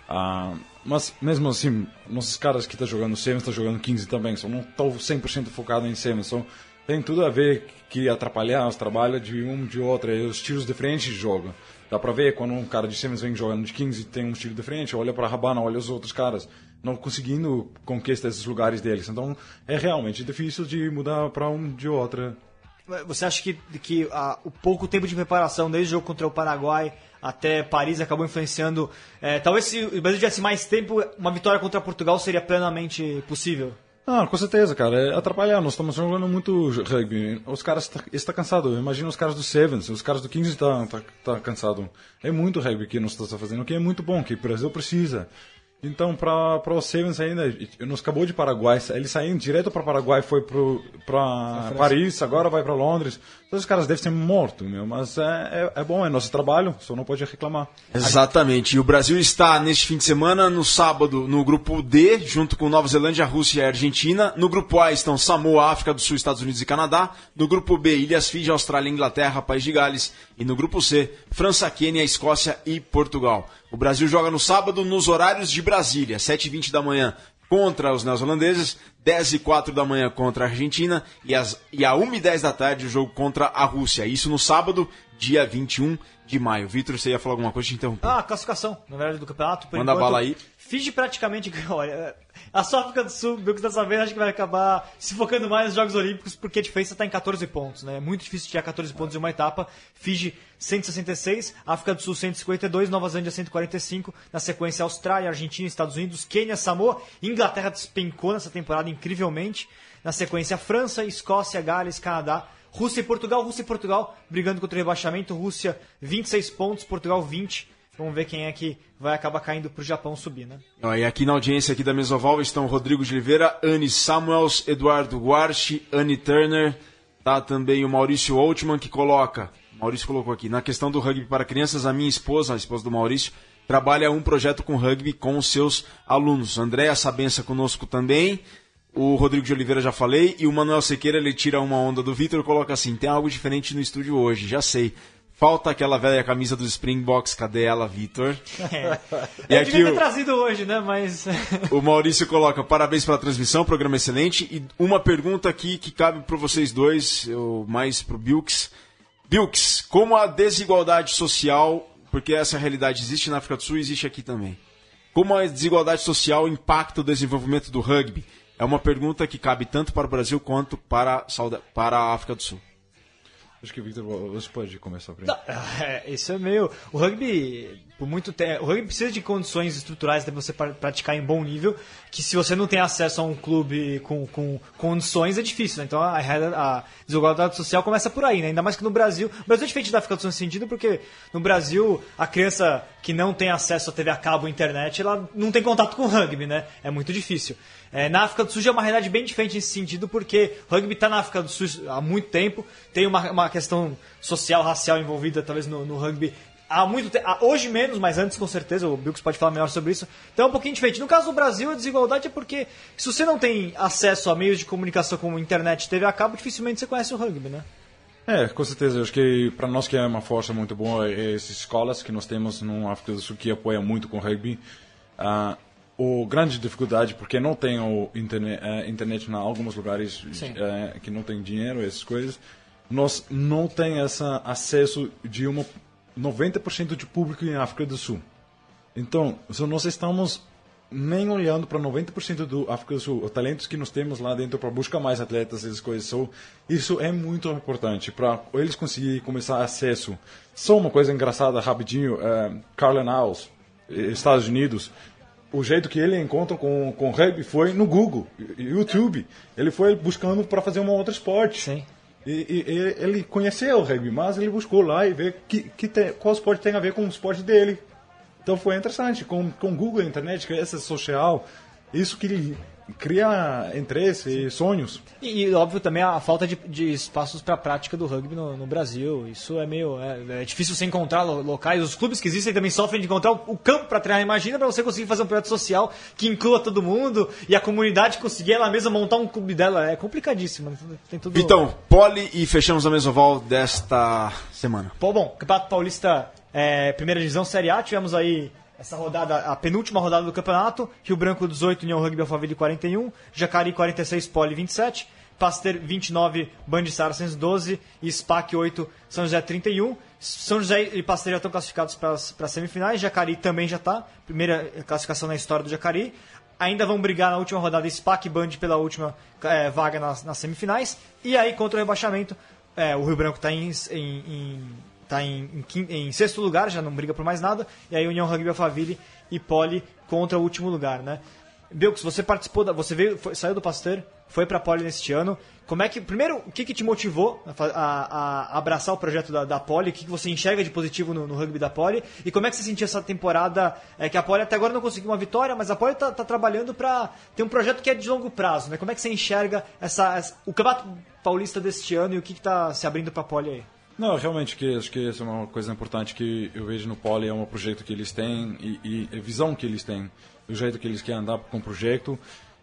Ah, mas mesmo assim, nossos caras que estão jogando Sevens estão jogando 15 também. Só não estão 100% focados em Sevens. Só tem tudo a ver que atrapalhar os trabalhos de um de outro, e os tiros diferentes de jogo. Dá pra ver quando um cara de Siemens vem jogando de 15 tem um estilo diferente, olha pra Rabana, olha os outros caras, não conseguindo conquistar esses lugares deles. Então é realmente difícil de mudar pra um de outra. Você acha que, que ah, o pouco tempo de preparação, desde o jogo contra o Paraguai até Paris, acabou influenciando? é, talvez se o Brasil tivesse mais tempo, uma vitória contra Portugal seria plenamente possível. Ah, com certeza, cara. É atrapalhar. Nós estamos jogando muito rugby. Os caras tá- estão cansados. Imagina os caras do Sevens, os caras do 15 estão tá, tá cansado. É muito rugby que nós estamos fazendo, que é muito bom, que o Brasil precisa. Então, para os Sevens ainda, nos acabou de Paraguai, ele saindo direto para Paraguai, foi para Paris, agora vai para Londres. Todos os caras devem ser mortos, meu, mas é, é, é bom, é nosso trabalho, só não pode reclamar. Exatamente. E o Brasil está neste fim de semana, no sábado, no grupo D, junto com Nova Zelândia, Rússia e Argentina. No grupo A estão Samoa, África do Sul, Estados Unidos e Canadá. No grupo B, Ilhas Fiji, Austrália, Inglaterra, País de Gales. E no grupo C, França, Quênia, Escócia e Portugal. O Brasil joga no sábado nos horários de Brasília, 7h20 da manhã contra os neozelandeses, 10 e 4 da manhã contra a Argentina e, às, e a 1 e 10 da tarde o jogo contra a Rússia. Isso no sábado, dia 21 de maio. Vitor, você ia falar alguma coisa? Te. Ah, classificação, na verdade, do campeonato. Por Manda enquanto, bala aí. Fiji praticamente, olha, a só África do Sul, Bilks dessa vez, acho que vai acabar se focando mais nos Jogos Olímpicos, porque a diferença está em 14 pontos, né? É muito difícil tirar 14 pontos em uma etapa. Fiji 166, África do Sul 152, Nova Zelândia 145, na sequência Austrália, Argentina, Estados Unidos, Quênia, Samoa, Inglaterra despencou nessa temporada incrivelmente. Na sequência França, Escócia, Gales, Canadá, Rússia e Portugal, Rússia e Portugal brigando contra o rebaixamento, Rússia 26 pontos, Portugal 20. Vamos ver quem é que vai acabar caindo pro Japão subir, né? E aqui na audiência aqui da Mesoval estão Rodrigo de Oliveira, Anne Samuels, Eduardo Guarchi, Anne Turner, tá também o Maurício Altman que coloca, Maurício colocou aqui, na questão do rugby para crianças, a minha esposa, a esposa do Maurício, trabalha um projeto com rugby com os seus alunos. Andréa Sabença conosco também, o Rodrigo de Oliveira já falei, e o Manuel Sequeira ele tira uma onda do Vitor e coloca assim, tem algo diferente no estúdio hoje, já sei. Falta aquela velha camisa dos Springboks, cadê ela, Vitor? É. E Eu aqui devia ter o- trazido hoje, né? Mas. O Maurício coloca parabéns pela transmissão, programa excelente. E uma pergunta aqui que cabe para vocês dois, eu, mais para o Bilks. Bilks, como a desigualdade social, porque essa realidade existe na África do Sul e existe aqui também. Como a desigualdade social impacta o desenvolvimento do rugby? É uma pergunta que cabe tanto para o Brasil quanto para, para a África do Sul. Acho que, Victor, você pode começar primeiro. É, isso é meio. O rugby, por muito tempo. O rugby precisa de condições estruturais para você pra- praticar em bom nível. Que se você não tem acesso a um clube com, com condições, é difícil. Né? Então a, a desigualdade social começa por aí, né? Ainda mais que no Brasil. O Brasil é diferente da África do Sul nesse sentido, porque no Brasil a criança que não tem acesso a TV a cabo e internet, ela não tem contato com o rugby, né? É muito difícil. É, na África do Sul já é uma realidade bem diferente nesse sentido, porque o rugby está na África do Sul há muito tempo, tem uma, uma questão social, racial envolvida talvez no, no rugby há muito tempo, hoje menos, mas antes com certeza, o Bilks pode falar melhor sobre isso. Então é um pouquinho diferente. No caso do Brasil, a desigualdade é porque se você não tem acesso a meios de comunicação como internet, TV a cabo, dificilmente você conhece o rugby, né? É, com certeza. Eu acho que para nós que é uma força muito boa é essas escolas que nós temos no África do Sul que apoia muito com o rugby. Ah, o grande dificuldade porque não tem o internet, eh, internet em alguns lugares eh, que não tem dinheiro essas coisas. Nós não tem esse acesso de uma 90% de público em África do Sul. Então, se nós estamos nem olhando para 90% do África do Sul, os talentos que nós temos lá dentro para buscar mais atletas, essas coisas, so, isso é muito importante para eles conseguirem começar acesso. Só uma coisa engraçada, rapidinho, Carlin Owls, eh, Estados Unidos, o jeito que ele encontra com, com rugby foi no Google, YouTube. Ele foi buscando para fazer um outro esporte. Sim. E, e- ele conheceu o rugby, mas ele buscou lá e ver que, que tem, qual esporte tem a ver com o esporte dele. Então foi interessante, com, com Google, internet, que essa social, isso que ele cria interesse e sonhos. E, e, óbvio também a falta de, de espaços para prática do rugby no, no Brasil. Isso é meio. É, é difícil você encontrar lo- locais. Os clubes que existem também sofrem de encontrar o, o campo para treinar. Imagina para você conseguir fazer um projeto social que inclua todo mundo e a comunidade conseguir ela mesma montar um clube dela. É complicadíssimo. Tem tudo. Vitão, pole e fechamos a mesoval desta semana. Pô, bom, Campeonato Paulista, é, primeira divisão Série A, tivemos aí essa rodada, a penúltima rodada do campeonato, Rio Branco 18, União Rugby Alphaville 41, Jacari 46, Poli 27, Pasteur 29, Band Saracens 12 e SPAC 8, São José 31. São José e Pasteur já estão classificados para as semifinais, Jacari também já está, primeira classificação na história do Jacari. Ainda vão brigar na última rodada SPAC e Band pela última é, vaga nas, nas semifinais. E aí, contra o rebaixamento, é, o Rio Branco está em, em- em- tá em, em em sexto lugar, já não briga por mais nada. E aí União Rugby Alphaville e Poli contra o último lugar, né? Bilks, você participou, da, você veio, foi- saiu do Pasteur, foi pra Poli neste ano. Como é que, primeiro, o que, que te motivou a, a- a abraçar o projeto da, da Poli? O que, que você enxerga de positivo no, no rugby da Poli? E como é que você sentiu essa temporada? É, que a Poli até agora não conseguiu uma vitória, mas a Poli tá, tá trabalhando pra ter um projeto que é de longo prazo, né? Como é que você enxerga essa, essa- o Campeonato Paulista deste ano e o que, que tá se abrindo pra Poli aí? Não, realmente que acho que essa é uma coisa importante que eu vejo no Poli é um projeto que eles têm e, e a visão que eles têm, o jeito que eles querem andar com o projeto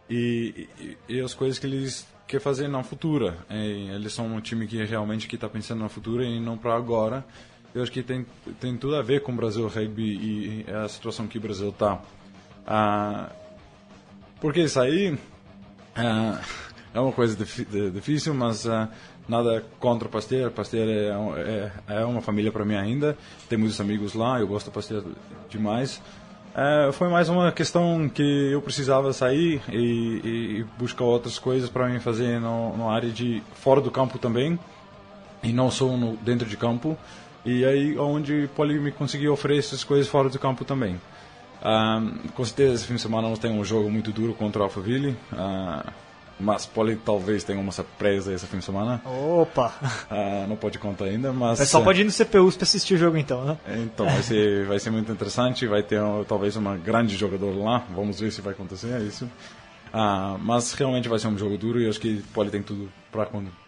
e, e, e as coisas que eles querem fazer na futura. E eles são um time que realmente está pensando na futura e não para agora. Eu acho que tem tem tudo a ver com o Brasil Rugby e, a situação que o Brasil está. Ah, porque isso aí ah, é uma coisa difícil, mas ah, nada contra Pasteur. Pasteur é, um- é, é uma família para mim ainda. Tem muitos amigos lá, eu gosto do Pasteur demais. Ah, foi mais uma questão que eu precisava sair e, e- buscar outras coisas para mim fazer na área de fora do campo também e não só no, dentro de campo. E aí onde pode me conseguir oferecer essas coisas fora do campo também. Ah, com certeza esse fim de semana nós temos um jogo muito duro contra o Alphaville, ah, mas pode talvez tenha uma surpresa esse fim de semana. Opa! Ah, não pode contar ainda, mas O pessoal ah, pode ir no CPUs pra assistir o jogo então, né? então vai ser vai ser muito interessante, vai ter talvez uma grande jogador lá, vamos ver se vai acontecer é isso. Ah, mas realmente vai ser um jogo duro e acho que pode tem tudo para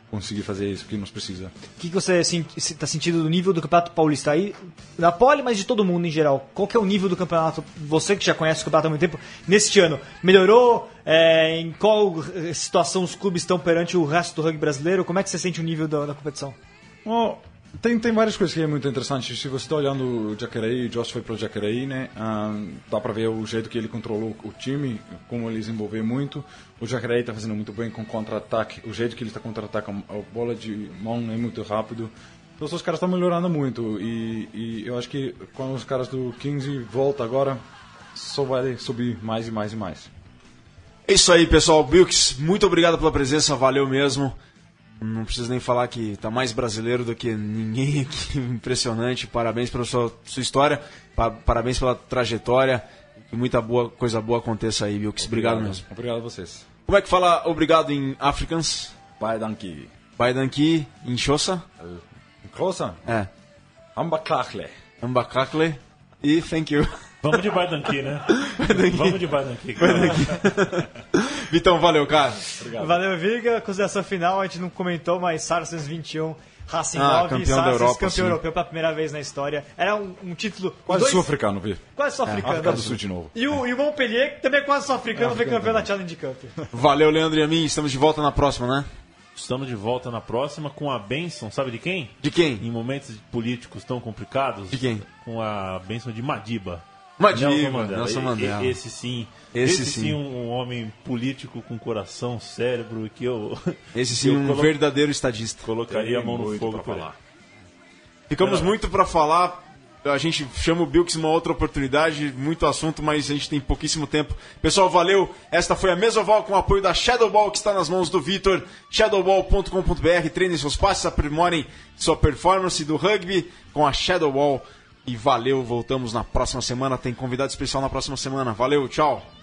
conseguir fazer isso que nos precisa. O que, que você está sentindo do nível do Campeonato Paulista aí? Da Poli, mas de todo mundo em geral. Qual que é o nível do campeonato? Você que já conhece o campeonato há muito tempo, neste ano, melhorou? É, em qual eh, situação os clubes estão perante o resto do rugby brasileiro? Como é que você sente o nível da, da competição? Bom, tem, tem várias coisas que é muito interessante. Se você está olhando o Jacareí, o Josh foi para o Jacareí, né? Ah, dá para ver o jeito que ele controlou o time, como ele desenvolveu muito. O Jacareí está fazendo muito bem com contra-ataque, o jeito que ele está contra-atacando, a bola de mão é muito rápido. Então os caras estão melhorando muito e, e eu acho que quando os caras do 15 voltam agora, só vai subir mais e mais e mais. É isso aí, pessoal. Bilks, muito obrigado pela presença, valeu mesmo. Não preciso nem falar que tá mais brasileiro do que ninguém aqui. Impressionante. Parabéns pela sua, sua história, pa- parabéns pela trajetória. Que muita boa, coisa boa aconteça aí, Bilks. Obrigado mesmo. Obrigado a vocês. Como é que fala obrigado em Africans? Bye, Danki. Baidanki em Xhosa? Closa? É. Ambakakle. Ambakakle e thank you. Vamos de Baidanqui, né? Vamos de Baidanqui. Vitão, valeu, cara. Valeu, Viga. Consideração final, a gente não comentou, mas Saracens 21, Racing Ah, 9, campeão da Saracens Europa, campeão sim. europeu pela primeira vez na história. Era um, um título... Quase dois- sul-africano, vi. Quase sul-africano. África do Sul de novo. E o, e o Montpellier, que também é quase sul-africano, foi campeão da Challenge Cup. Valeu, Leandro e a mim. Estamos de volta na próxima, né? Estamos de volta na próxima com a bênção, sabe de quem? De quem? Em momentos políticos tão complicados. De quem? Com a bênção de Madiba. Madiba, Nelson E- e- Mandela. Esse sim. Esse Esse, sim. sim, um, homem político com coração, cérebro, e que eu. Esse sim, eu um colo- verdadeiro estadista. Colocaria a mão no fogo pra por falar. Ficamos Não. muito pra falar. A gente chama o Bilks uma outra oportunidade, muito assunto, mas a gente tem pouquíssimo tempo. Pessoal, valeu. Esta foi a Mesoval com o apoio da Shadowball, que está nas mãos do Vitor. Shadowball.com.br. Treinem seus passos, aprimorem sua performance do rugby com a Shadowball. E valeu, voltamos na próxima semana. Tem convidado especial na próxima semana. Valeu, tchau.